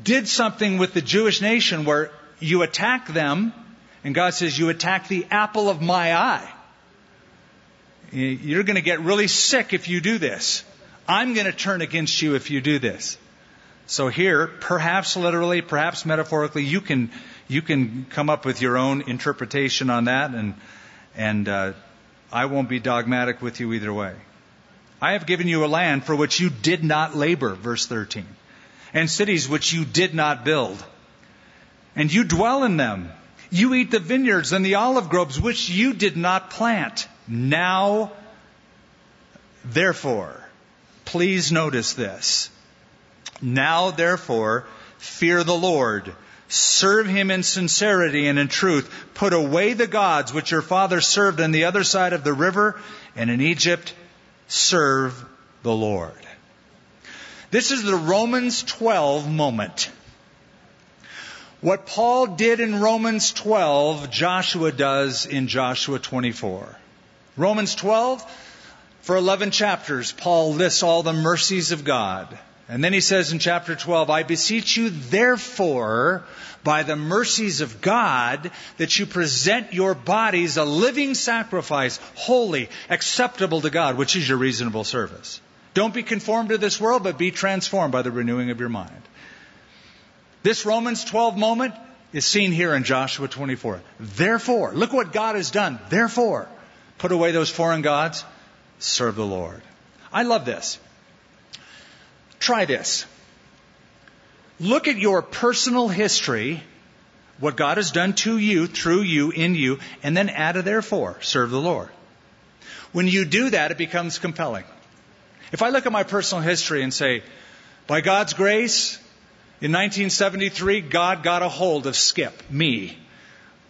did something with the Jewish nation where you attack them, and God says, You attack the apple of my eye. You're going to get really sick if you do this. I'm going to turn against you if you do this. So here, perhaps literally, perhaps metaphorically, you can you can come up with your own interpretation on that, and and uh, I won't be dogmatic with you either way. I have given you a land for which you did not labor, verse 13, and cities which you did not build. And you dwell in them. You eat the vineyards and the olive groves which you did not plant. Now, therefore, please notice this. Now, therefore, fear the Lord. Serve him in sincerity and in truth. Put away the gods which your father served on the other side of the river and in Egypt serve the Lord. This is the Romans 12 moment. What Paul did in Romans 12, Joshua does in Joshua 24. Romans 12, for 11 chapters, Paul lists all the mercies of God. And then he says in chapter 12, I beseech you, therefore, by the mercies of God that you present your bodies a living sacrifice, holy, acceptable to God, which is your reasonable service. Don't be conformed to this world, but be transformed by the renewing of your mind. This Romans 12 moment is seen here in Joshua 24. Therefore, look what God has done. Therefore, put away those foreign gods, serve the Lord. I love this. Try this. Look at your personal history, what God has done to you, through you, in you, and then add a therefore. Serve the Lord. When you do that, it becomes compelling. If I look at my personal history and say, by God's grace, in 1973, God got a hold of Skip, me,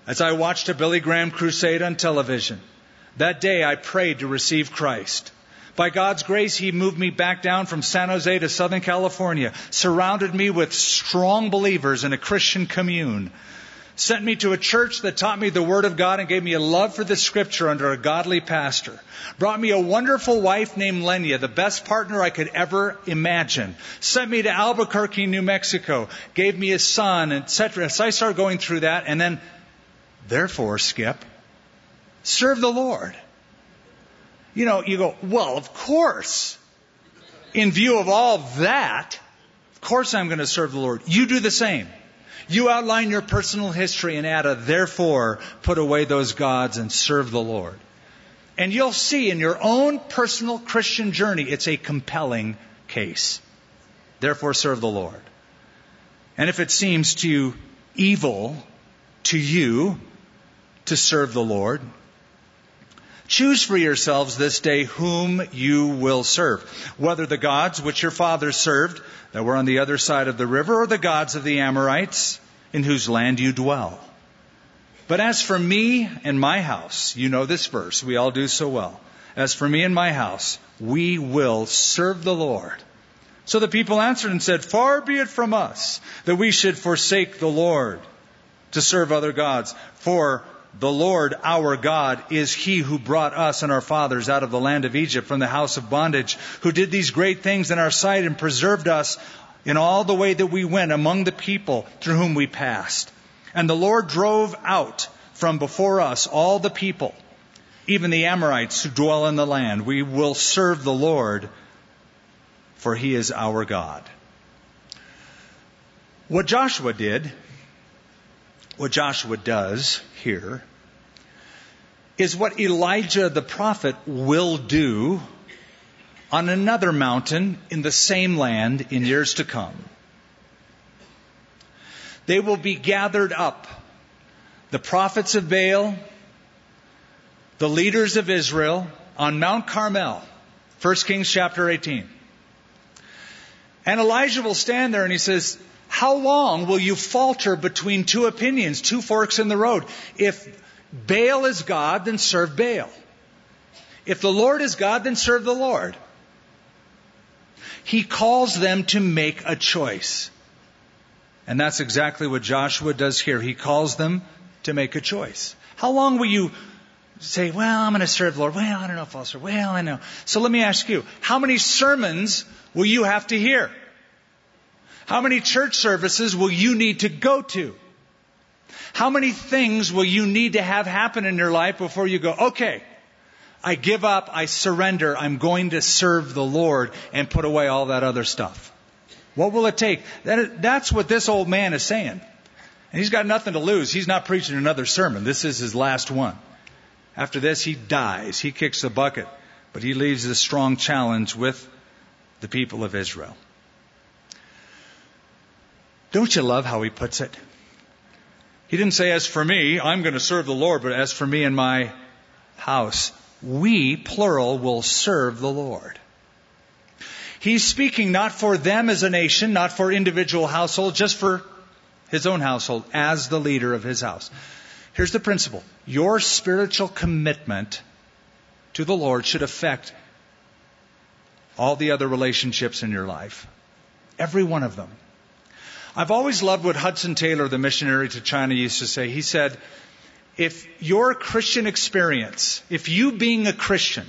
as I watched a Billy Graham crusade on television. That day I prayed to receive Christ. By God's grace, He moved me back down from San Jose to Southern California, surrounded me with strong believers in a Christian commune, sent me to a church that taught me the Word of God and gave me a love for the Scripture under a godly pastor, brought me a wonderful wife named Lenya, the best partner I could ever imagine, sent me to Albuquerque, New Mexico, gave me a son, etc. So I started going through that, and then, therefore, Skip, serve the Lord you know, you go, well, of course. In view of all that, of course I'm going to serve the Lord. You do the same. You outline your personal history and add a therefore put away those gods and serve the Lord. And you'll see in your own personal Christian journey, it's a compelling case. Therefore serve the Lord. And if it seems to you evil to you to serve the Lord, Choose for yourselves this day whom you will serve, whether the gods which your fathers served that were on the other side of the river, or the gods of the Amorites in whose land you dwell. But as for me and my house, you know this verse, we all do so well. As for me and my house, we will serve the Lord. So the people answered and said, Far be it from us that we should forsake the Lord to serve other gods. For the Lord our God is he who brought us and our fathers out of the land of Egypt from the house of bondage, who did these great things in our sight and preserved us in all the way that we went among the people through whom we passed. And the Lord drove out from before us all the people, even the Amorites who dwell in the land. We will serve the Lord, for he is our God. What Joshua did what Joshua does here is what Elijah the prophet will do on another mountain in the same land in years to come. They will be gathered up, the prophets of Baal, the leaders of Israel, on Mount Carmel, 1 Kings chapter 18. And Elijah will stand there and he says, how long will you falter between two opinions, two forks in the road? If Baal is God, then serve Baal. If the Lord is God, then serve the Lord. He calls them to make a choice. And that's exactly what Joshua does here. He calls them to make a choice. How long will you say, well, I'm going to serve the Lord? Well, I don't know if I'll serve. Well, I know. So let me ask you, how many sermons will you have to hear? How many church services will you need to go to? How many things will you need to have happen in your life before you go, okay, I give up, I surrender, I'm going to serve the Lord and put away all that other stuff? What will it take? That, that's what this old man is saying. And he's got nothing to lose. He's not preaching another sermon. This is his last one. After this, he dies. He kicks the bucket. But he leaves a strong challenge with the people of Israel. Don't you love how he puts it? He didn't say, as for me, I'm going to serve the Lord, but as for me and my house, we, plural, will serve the Lord. He's speaking not for them as a nation, not for individual households, just for his own household as the leader of his house. Here's the principle. Your spiritual commitment to the Lord should affect all the other relationships in your life. Every one of them. I've always loved what Hudson Taylor, the missionary to China, used to say. He said, if your Christian experience, if you being a Christian,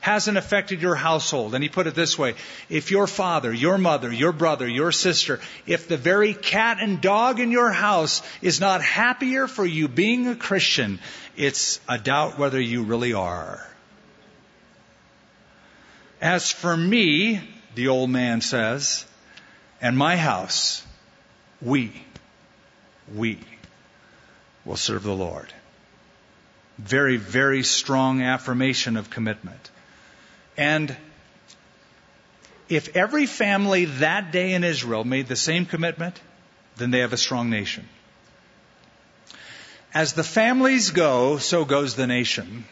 hasn't affected your household, and he put it this way, if your father, your mother, your brother, your sister, if the very cat and dog in your house is not happier for you being a Christian, it's a doubt whether you really are. As for me, the old man says, and my house, we, we will serve the Lord. Very, very strong affirmation of commitment. And if every family that day in Israel made the same commitment, then they have a strong nation. As the families go, so goes the nation.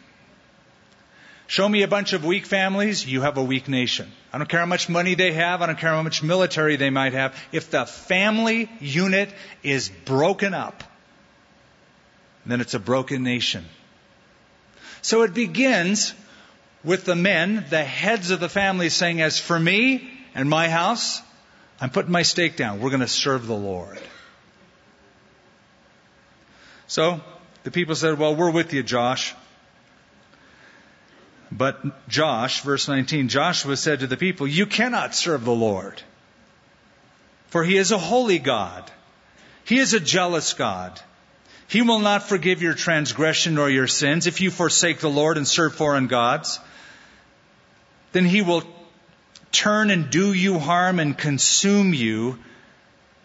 Show me a bunch of weak families, you have a weak nation. I don't care how much money they have, I don't care how much military they might have. If the family unit is broken up, then it's a broken nation. So it begins with the men, the heads of the family saying, as for me and my house, I'm putting my stake down. We're going to serve the Lord. So the people said, well, we're with you, Josh. But Josh, verse 19, Joshua said to the people, You cannot serve the Lord, for he is a holy God. He is a jealous God. He will not forgive your transgression or your sins if you forsake the Lord and serve foreign gods. Then he will turn and do you harm and consume you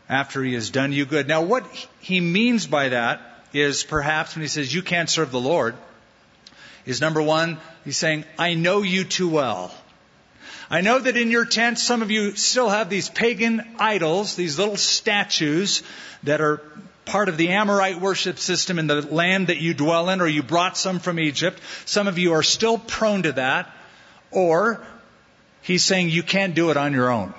after he has done you good. Now, what he means by that is perhaps when he says you can't serve the Lord, is number one, he's saying, I know you too well. I know that in your tent, some of you still have these pagan idols, these little statues that are part of the Amorite worship system in the land that you dwell in, or you brought some from Egypt. Some of you are still prone to that. Or he's saying you can't do it on your own.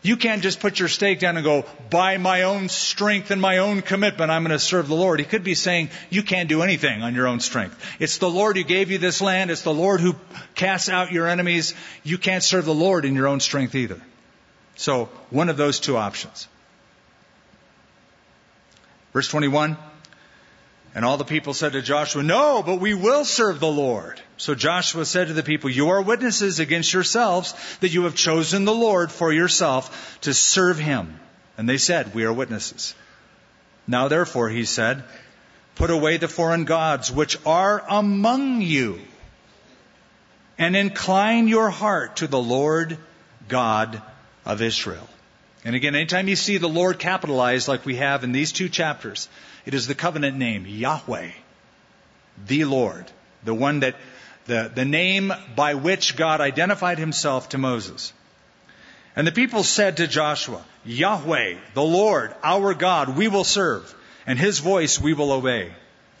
You can't just put your stake down and go, by my own strength and my own commitment, I'm going to serve the Lord. He could be saying, you can't do anything on your own strength. It's the Lord who gave you this land. It's the Lord who casts out your enemies. You can't serve the Lord in your own strength either. So, one of those two options. Verse 21. And all the people said to Joshua, No, but we will serve the Lord. So Joshua said to the people, You are witnesses against yourselves that you have chosen the Lord for yourself to serve him. And they said, We are witnesses. Now therefore, he said, Put away the foreign gods which are among you, and incline your heart to the Lord God of Israel. And again, anytime you see the Lord capitalized like we have in these two chapters, it is the covenant name, Yahweh, the Lord, the one that, the, the name by which God identified himself to Moses. And the people said to Joshua, Yahweh, the Lord, our God, we will serve, and his voice we will obey.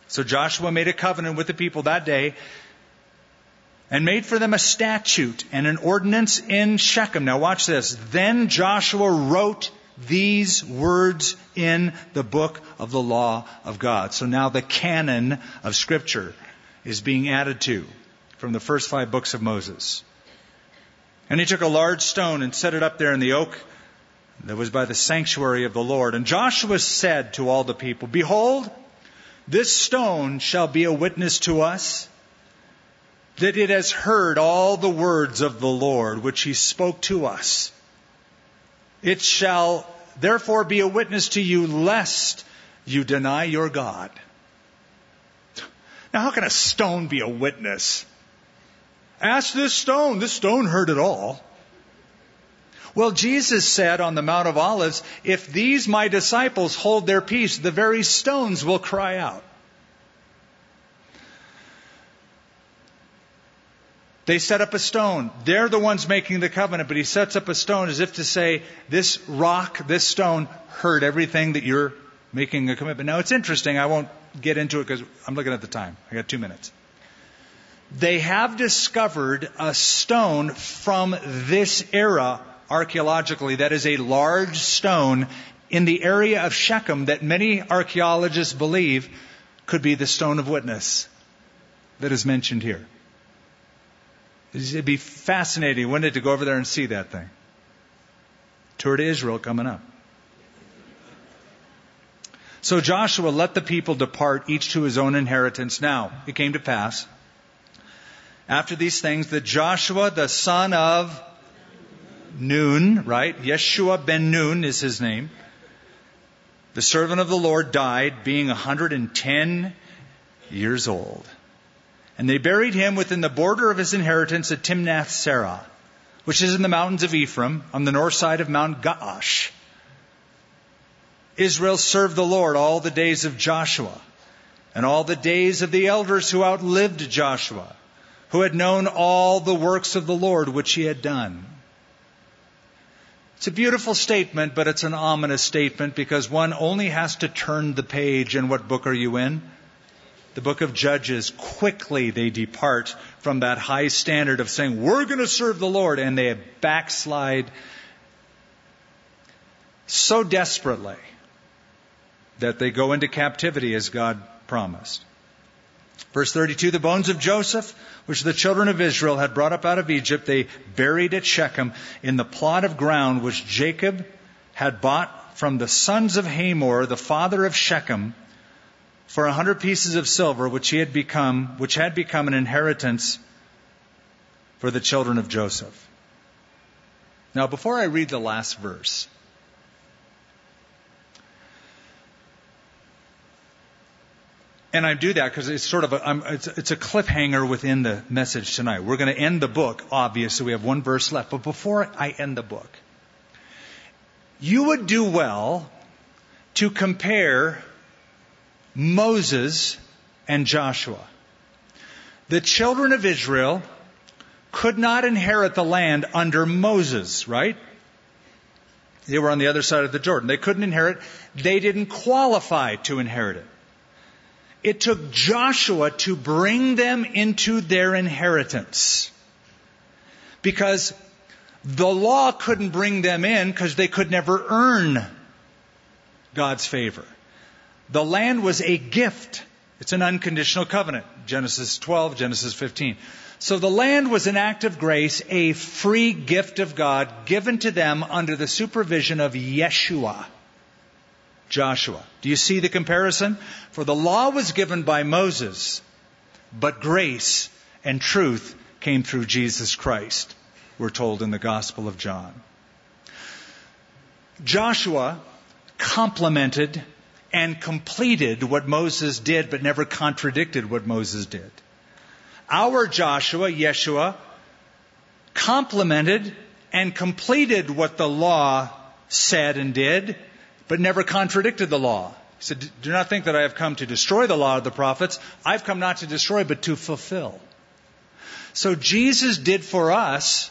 So Joshua made a covenant with the people that day and made for them a statute and an ordinance in Shechem. Now watch this. Then Joshua wrote these words in the book of the law of God. So now the canon of scripture is being added to from the first five books of Moses. And he took a large stone and set it up there in the oak that was by the sanctuary of the Lord. And Joshua said to all the people, Behold, this stone shall be a witness to us that it has heard all the words of the Lord which he spoke to us. It shall therefore be a witness to you lest you deny your God. Now, how can a stone be a witness? Ask this stone. This stone heard it all. Well, Jesus said on the Mount of Olives, if these my disciples hold their peace, the very stones will cry out. They set up a stone. They're the ones making the covenant, but he sets up a stone as if to say, this rock, this stone heard everything that you're making a commitment. Now it's interesting. I won't get into it because I'm looking at the time. I got two minutes. They have discovered a stone from this era archaeologically that is a large stone in the area of Shechem that many archaeologists believe could be the stone of witness that is mentioned here. It'd be fascinating, wouldn't it, to go over there and see that thing? Tour to Israel coming up. So Joshua let the people depart, each to his own inheritance. Now, it came to pass, after these things, that Joshua, the son of Nun, right? Yeshua ben Nun is his name. The servant of the Lord died, being 110 years old. And they buried him within the border of his inheritance at Timnath Serah, which is in the mountains of Ephraim, on the north side of Mount Gaash. Israel served the Lord all the days of Joshua, and all the days of the elders who outlived Joshua, who had known all the works of the Lord which he had done. It's a beautiful statement, but it's an ominous statement because one only has to turn the page. And what book are you in? The book of Judges, quickly they depart from that high standard of saying, we're going to serve the Lord, and they backslide so desperately that they go into captivity as God promised. Verse 32, the bones of Joseph, which the children of Israel had brought up out of Egypt, they buried at Shechem in the plot of ground which Jacob had bought from the sons of Hamor, the father of Shechem, for a hundred pieces of silver, which he had become, which had become an inheritance for the children of Joseph. Now, before I read the last verse, and I do that because it's sort of a, it's, it's a cliffhanger within the message tonight. We're going to end the book, obviously. We have one verse left. But before I end the book, you would do well to compare Moses and Joshua. The children of Israel could not inherit the land under Moses, right? They were on the other side of the Jordan. They couldn't inherit. They didn't qualify to inherit it. It took Joshua to bring them into their inheritance. Because the law couldn't bring them in because they could never earn God's favor. The land was a gift. It's an unconditional covenant. Genesis 12, Genesis 15. So the land was an act of grace, a free gift of God given to them under the supervision of Yeshua. Joshua. Do you see the comparison? For the law was given by Moses, but grace and truth came through Jesus Christ, we're told in the Gospel of John. Joshua complemented and completed what Moses did, but never contradicted what Moses did. Our Joshua, Yeshua, complemented and completed what the law said and did, but never contradicted the law. He said, Do not think that I have come to destroy the law of the prophets. I've come not to destroy, but to fulfill. So Jesus did for us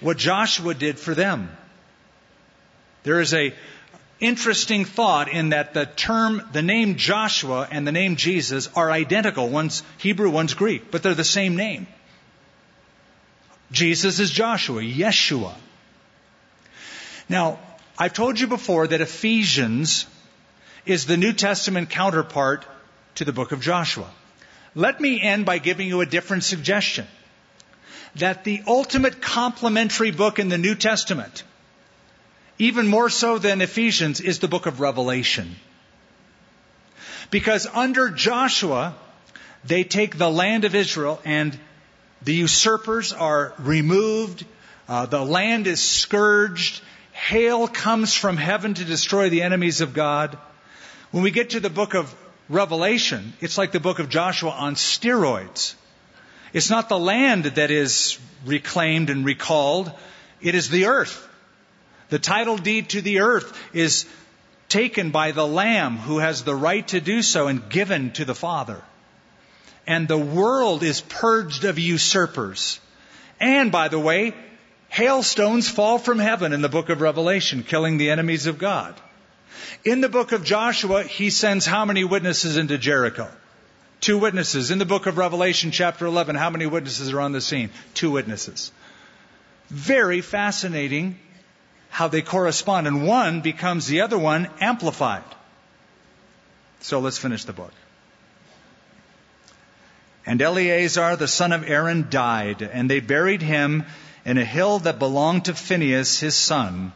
what Joshua did for them. There is a interesting thought in that the term, the name Joshua and the name Jesus are identical. One's Hebrew, one's Greek, but they're the same name. Jesus is Joshua, Yeshua. Now, I've told you before that Ephesians is the New Testament counterpart to the book of Joshua. Let me end by giving you a different suggestion. That the ultimate complementary book in the New Testament, even more so than Ephesians, is the book of Revelation. Because under Joshua, they take the land of Israel and the usurpers are removed, uh, the land is scourged, Hail comes from heaven to destroy the enemies of God. When we get to the book of Revelation, it's like the book of Joshua on steroids. It's not the land that is reclaimed and recalled, it is the earth. The title deed to the earth is taken by the Lamb who has the right to do so and given to the Father. And the world is purged of usurpers. And by the way, hailstones fall from heaven in the book of Revelation, killing the enemies of God. In the book of Joshua, he sends how many witnesses into Jericho? Two witnesses. In the book of Revelation, chapter 11, how many witnesses are on the scene? Two witnesses. Very fascinating how they correspond, and one becomes the other one amplified. So let's finish the book. And Eleazar, the son of Aaron, died, and they buried him in a hill that belonged to Phinehas, his son,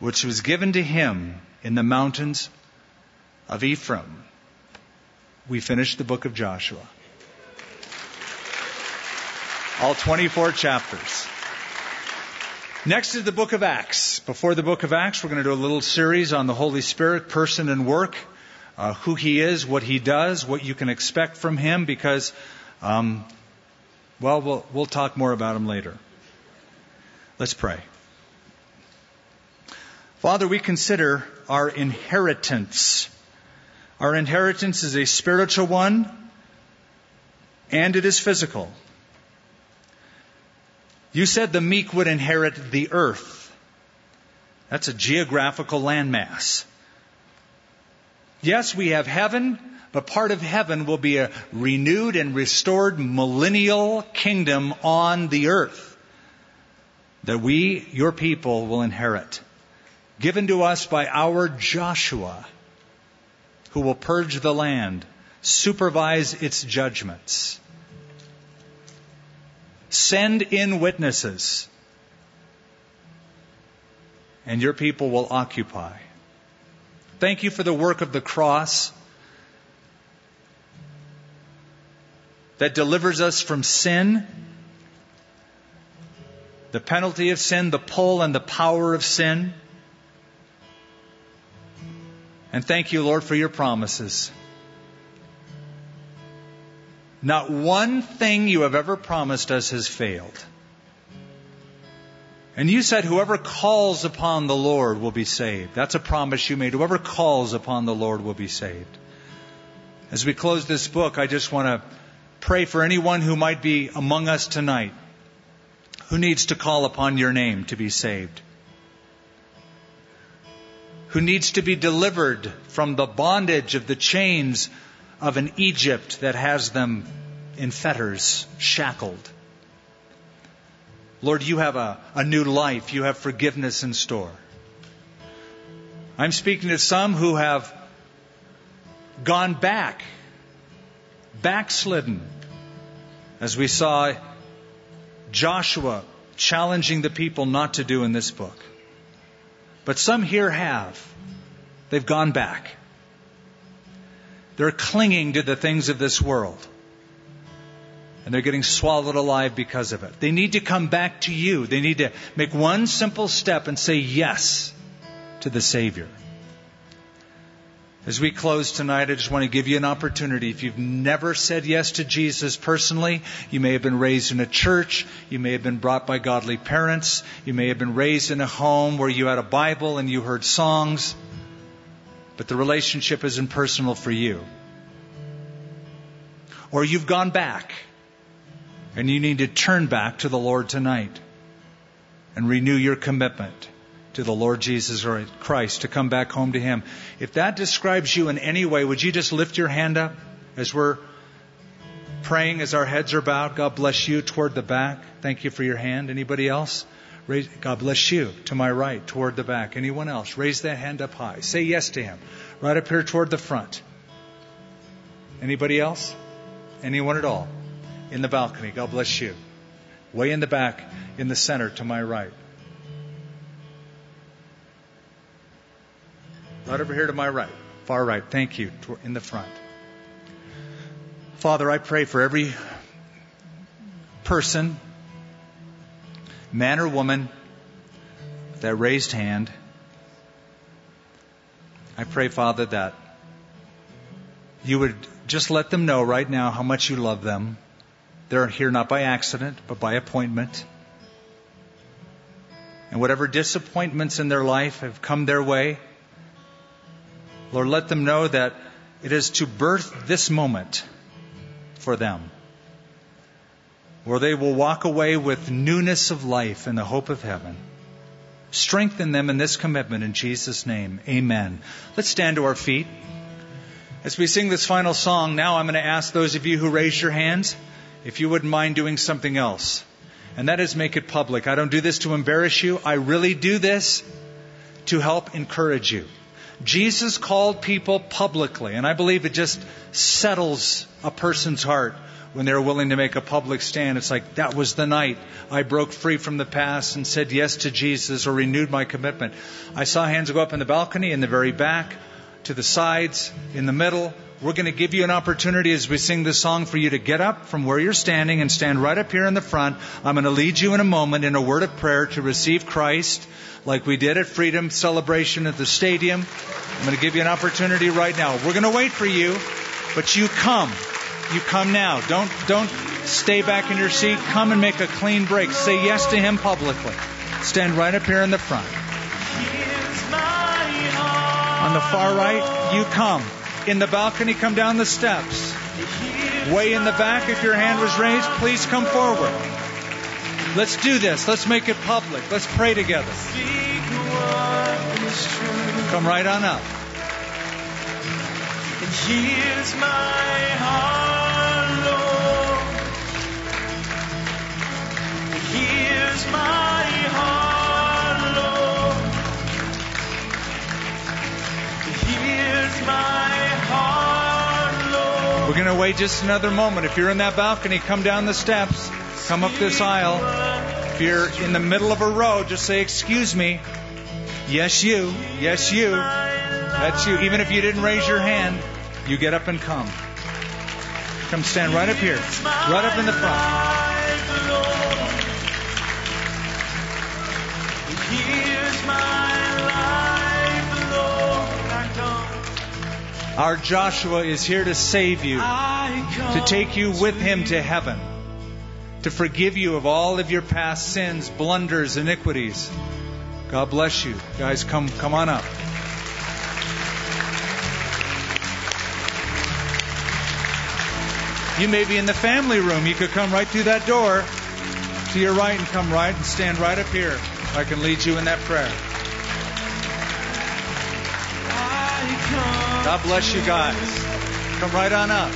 which was given to him in the mountains of Ephraim. We finished the book of Joshua. All 24 chapters. Next is the book of Acts. Before the book of Acts, we're going to do a little series on the Holy Spirit, person and work, uh, who he is, what he does, what you can expect from him, because, um, well, well, we'll talk more about him later. Let's pray. Father, we consider our inheritance. Our inheritance is a spiritual one and it is physical. You said the meek would inherit the earth. That's a geographical landmass. Yes, we have heaven, but part of heaven will be a renewed and restored millennial kingdom on the earth that we, your people, will inherit, given to us by our Joshua, who will purge the land, supervise its judgments, send in witnesses, and your people will occupy. Thank you for the work of the cross that delivers us from sin the penalty of sin, the pull and the power of sin. And thank you, Lord, for your promises. Not one thing you have ever promised us has failed. And you said, Whoever calls upon the Lord will be saved. That's a promise you made. Whoever calls upon the Lord will be saved. As we close this book, I just want to pray for anyone who might be among us tonight who needs to call upon your name to be saved, who needs to be delivered from the bondage of the chains of an Egypt that has them in fetters, shackled. Lord, you have a, a new life. You have forgiveness in store. I'm speaking to some who have gone back, backslidden, as we saw Joshua challenging the people not to do in this book. But some here have. They've gone back. They're clinging to the things of this world. And they're getting swallowed alive because of it. They need to come back to you. They need to make one simple step and say yes to the Savior. As we close tonight, I just want to give you an opportunity. If you've never said yes to Jesus personally, you may have been raised in a church, you may have been brought by godly parents, you may have been raised in a home where you had a Bible and you heard songs, but the relationship isn't personal for you. Or you've gone back and you need to turn back to the Lord tonight and renew your commitment to the Lord Jesus Christ, to come back home to Him. If that describes you in any way, would you just lift your hand up as we're praying, as our heads are bowed? God bless you toward the back. Thank you for your hand. Anybody else? Raise, God bless you to my right, toward the back. Anyone else? Raise that hand up high. Say yes to Him. Right up here toward the front. Anybody else? Anyone at all? In the balcony. God bless you. Way in the back, in the center to my right. Right over here to my right, far right. Thank you, in the front. Father, I pray for every person, man or woman, that raised hand. I pray, Father, that you would just let them know right now how much you love them. They're here not by accident, but by appointment. And whatever disappointments in their life have come their way, Lord, let them know that it is to birth this moment for them, where they will walk away with newness of life and the hope of heaven. Strengthen them in this commitment in Jesus' name. Amen. Let's stand to our feet. As we sing this final song, now I'm going to ask those of you who raised your hands if you wouldn't mind doing something else. And that is make it public. I don't do this to embarrass you. I really do this to help encourage you. Jesus called people publicly, and I believe it just settles a person's heart when they're willing to make a public stand. It's like, that was the night I broke free from the past and said yes to Jesus or renewed my commitment. I saw hands go up in the balcony, in the very back, to the sides, in the middle. We're going to give you an opportunity as we sing this song for you to get up from where you're standing and stand right up here in the front. I'm going to lead you in a moment in a word of prayer to receive Christ like we did at Freedom Celebration at the stadium. I'm going to give you an opportunity right now. We're going to wait for you, but you come. You come now. Don't don't stay back in your seat. Come and make a clean break. Say yes to him publicly. Stand right up here in the front. On the far right, you come. In the balcony, come down the steps. Way in the back, if your hand was raised, please come forward. Let's do this. Let's make it public. Let's pray together. Come right on up. Here's my heart, Lord. Here's my heart, Lord. Here's my heart, Lord. We're going to wait just another moment. If you're in that balcony, come down the steps, come up this aisle. If you're in the middle of a row, just say, Excuse me. Yes, you. Yes, you. That's you. Even if you didn't raise your hand, you get up and come. Come stand right up here, right up in the front. Our Joshua is here to save you, to take you with him to heaven, to forgive you of all of your past sins, blunders, iniquities. God bless you. Guys, come come on up. You may be in the family room. You could come right through that door to your right and come right and stand right up here. I can lead you in that prayer. God bless you guys. Come right on up.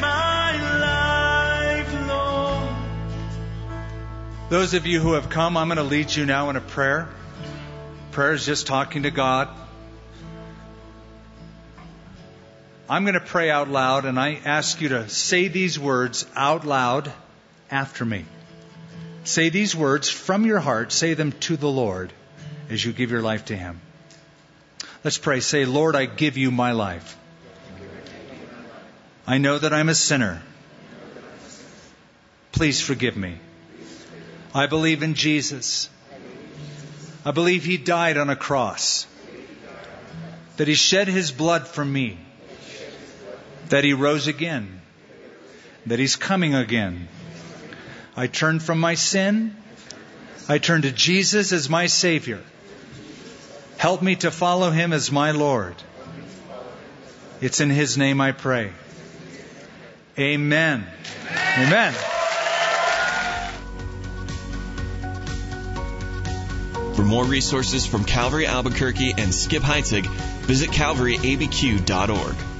My life, Those of you who have come, I'm going to lead you now in a prayer. Prayer is just talking to God. I'm going to pray out loud, and I ask you to say these words out loud after me. Say these words from your heart, say them to the Lord as you give your life to Him. Let's pray. Say, Lord, I give you my life. I know that I'm a sinner. Please forgive me. I believe in Jesus. I believe he died on a cross. That he shed his blood for me. That he rose again. That he's coming again. I turn from my sin. I turn to Jesus as my Savior. Help me to follow him as my Lord. It's in his name I pray. Amen. Amen. For more resources from Calvary Albuquerque and Skip Heitzig, visit calvaryabq.org.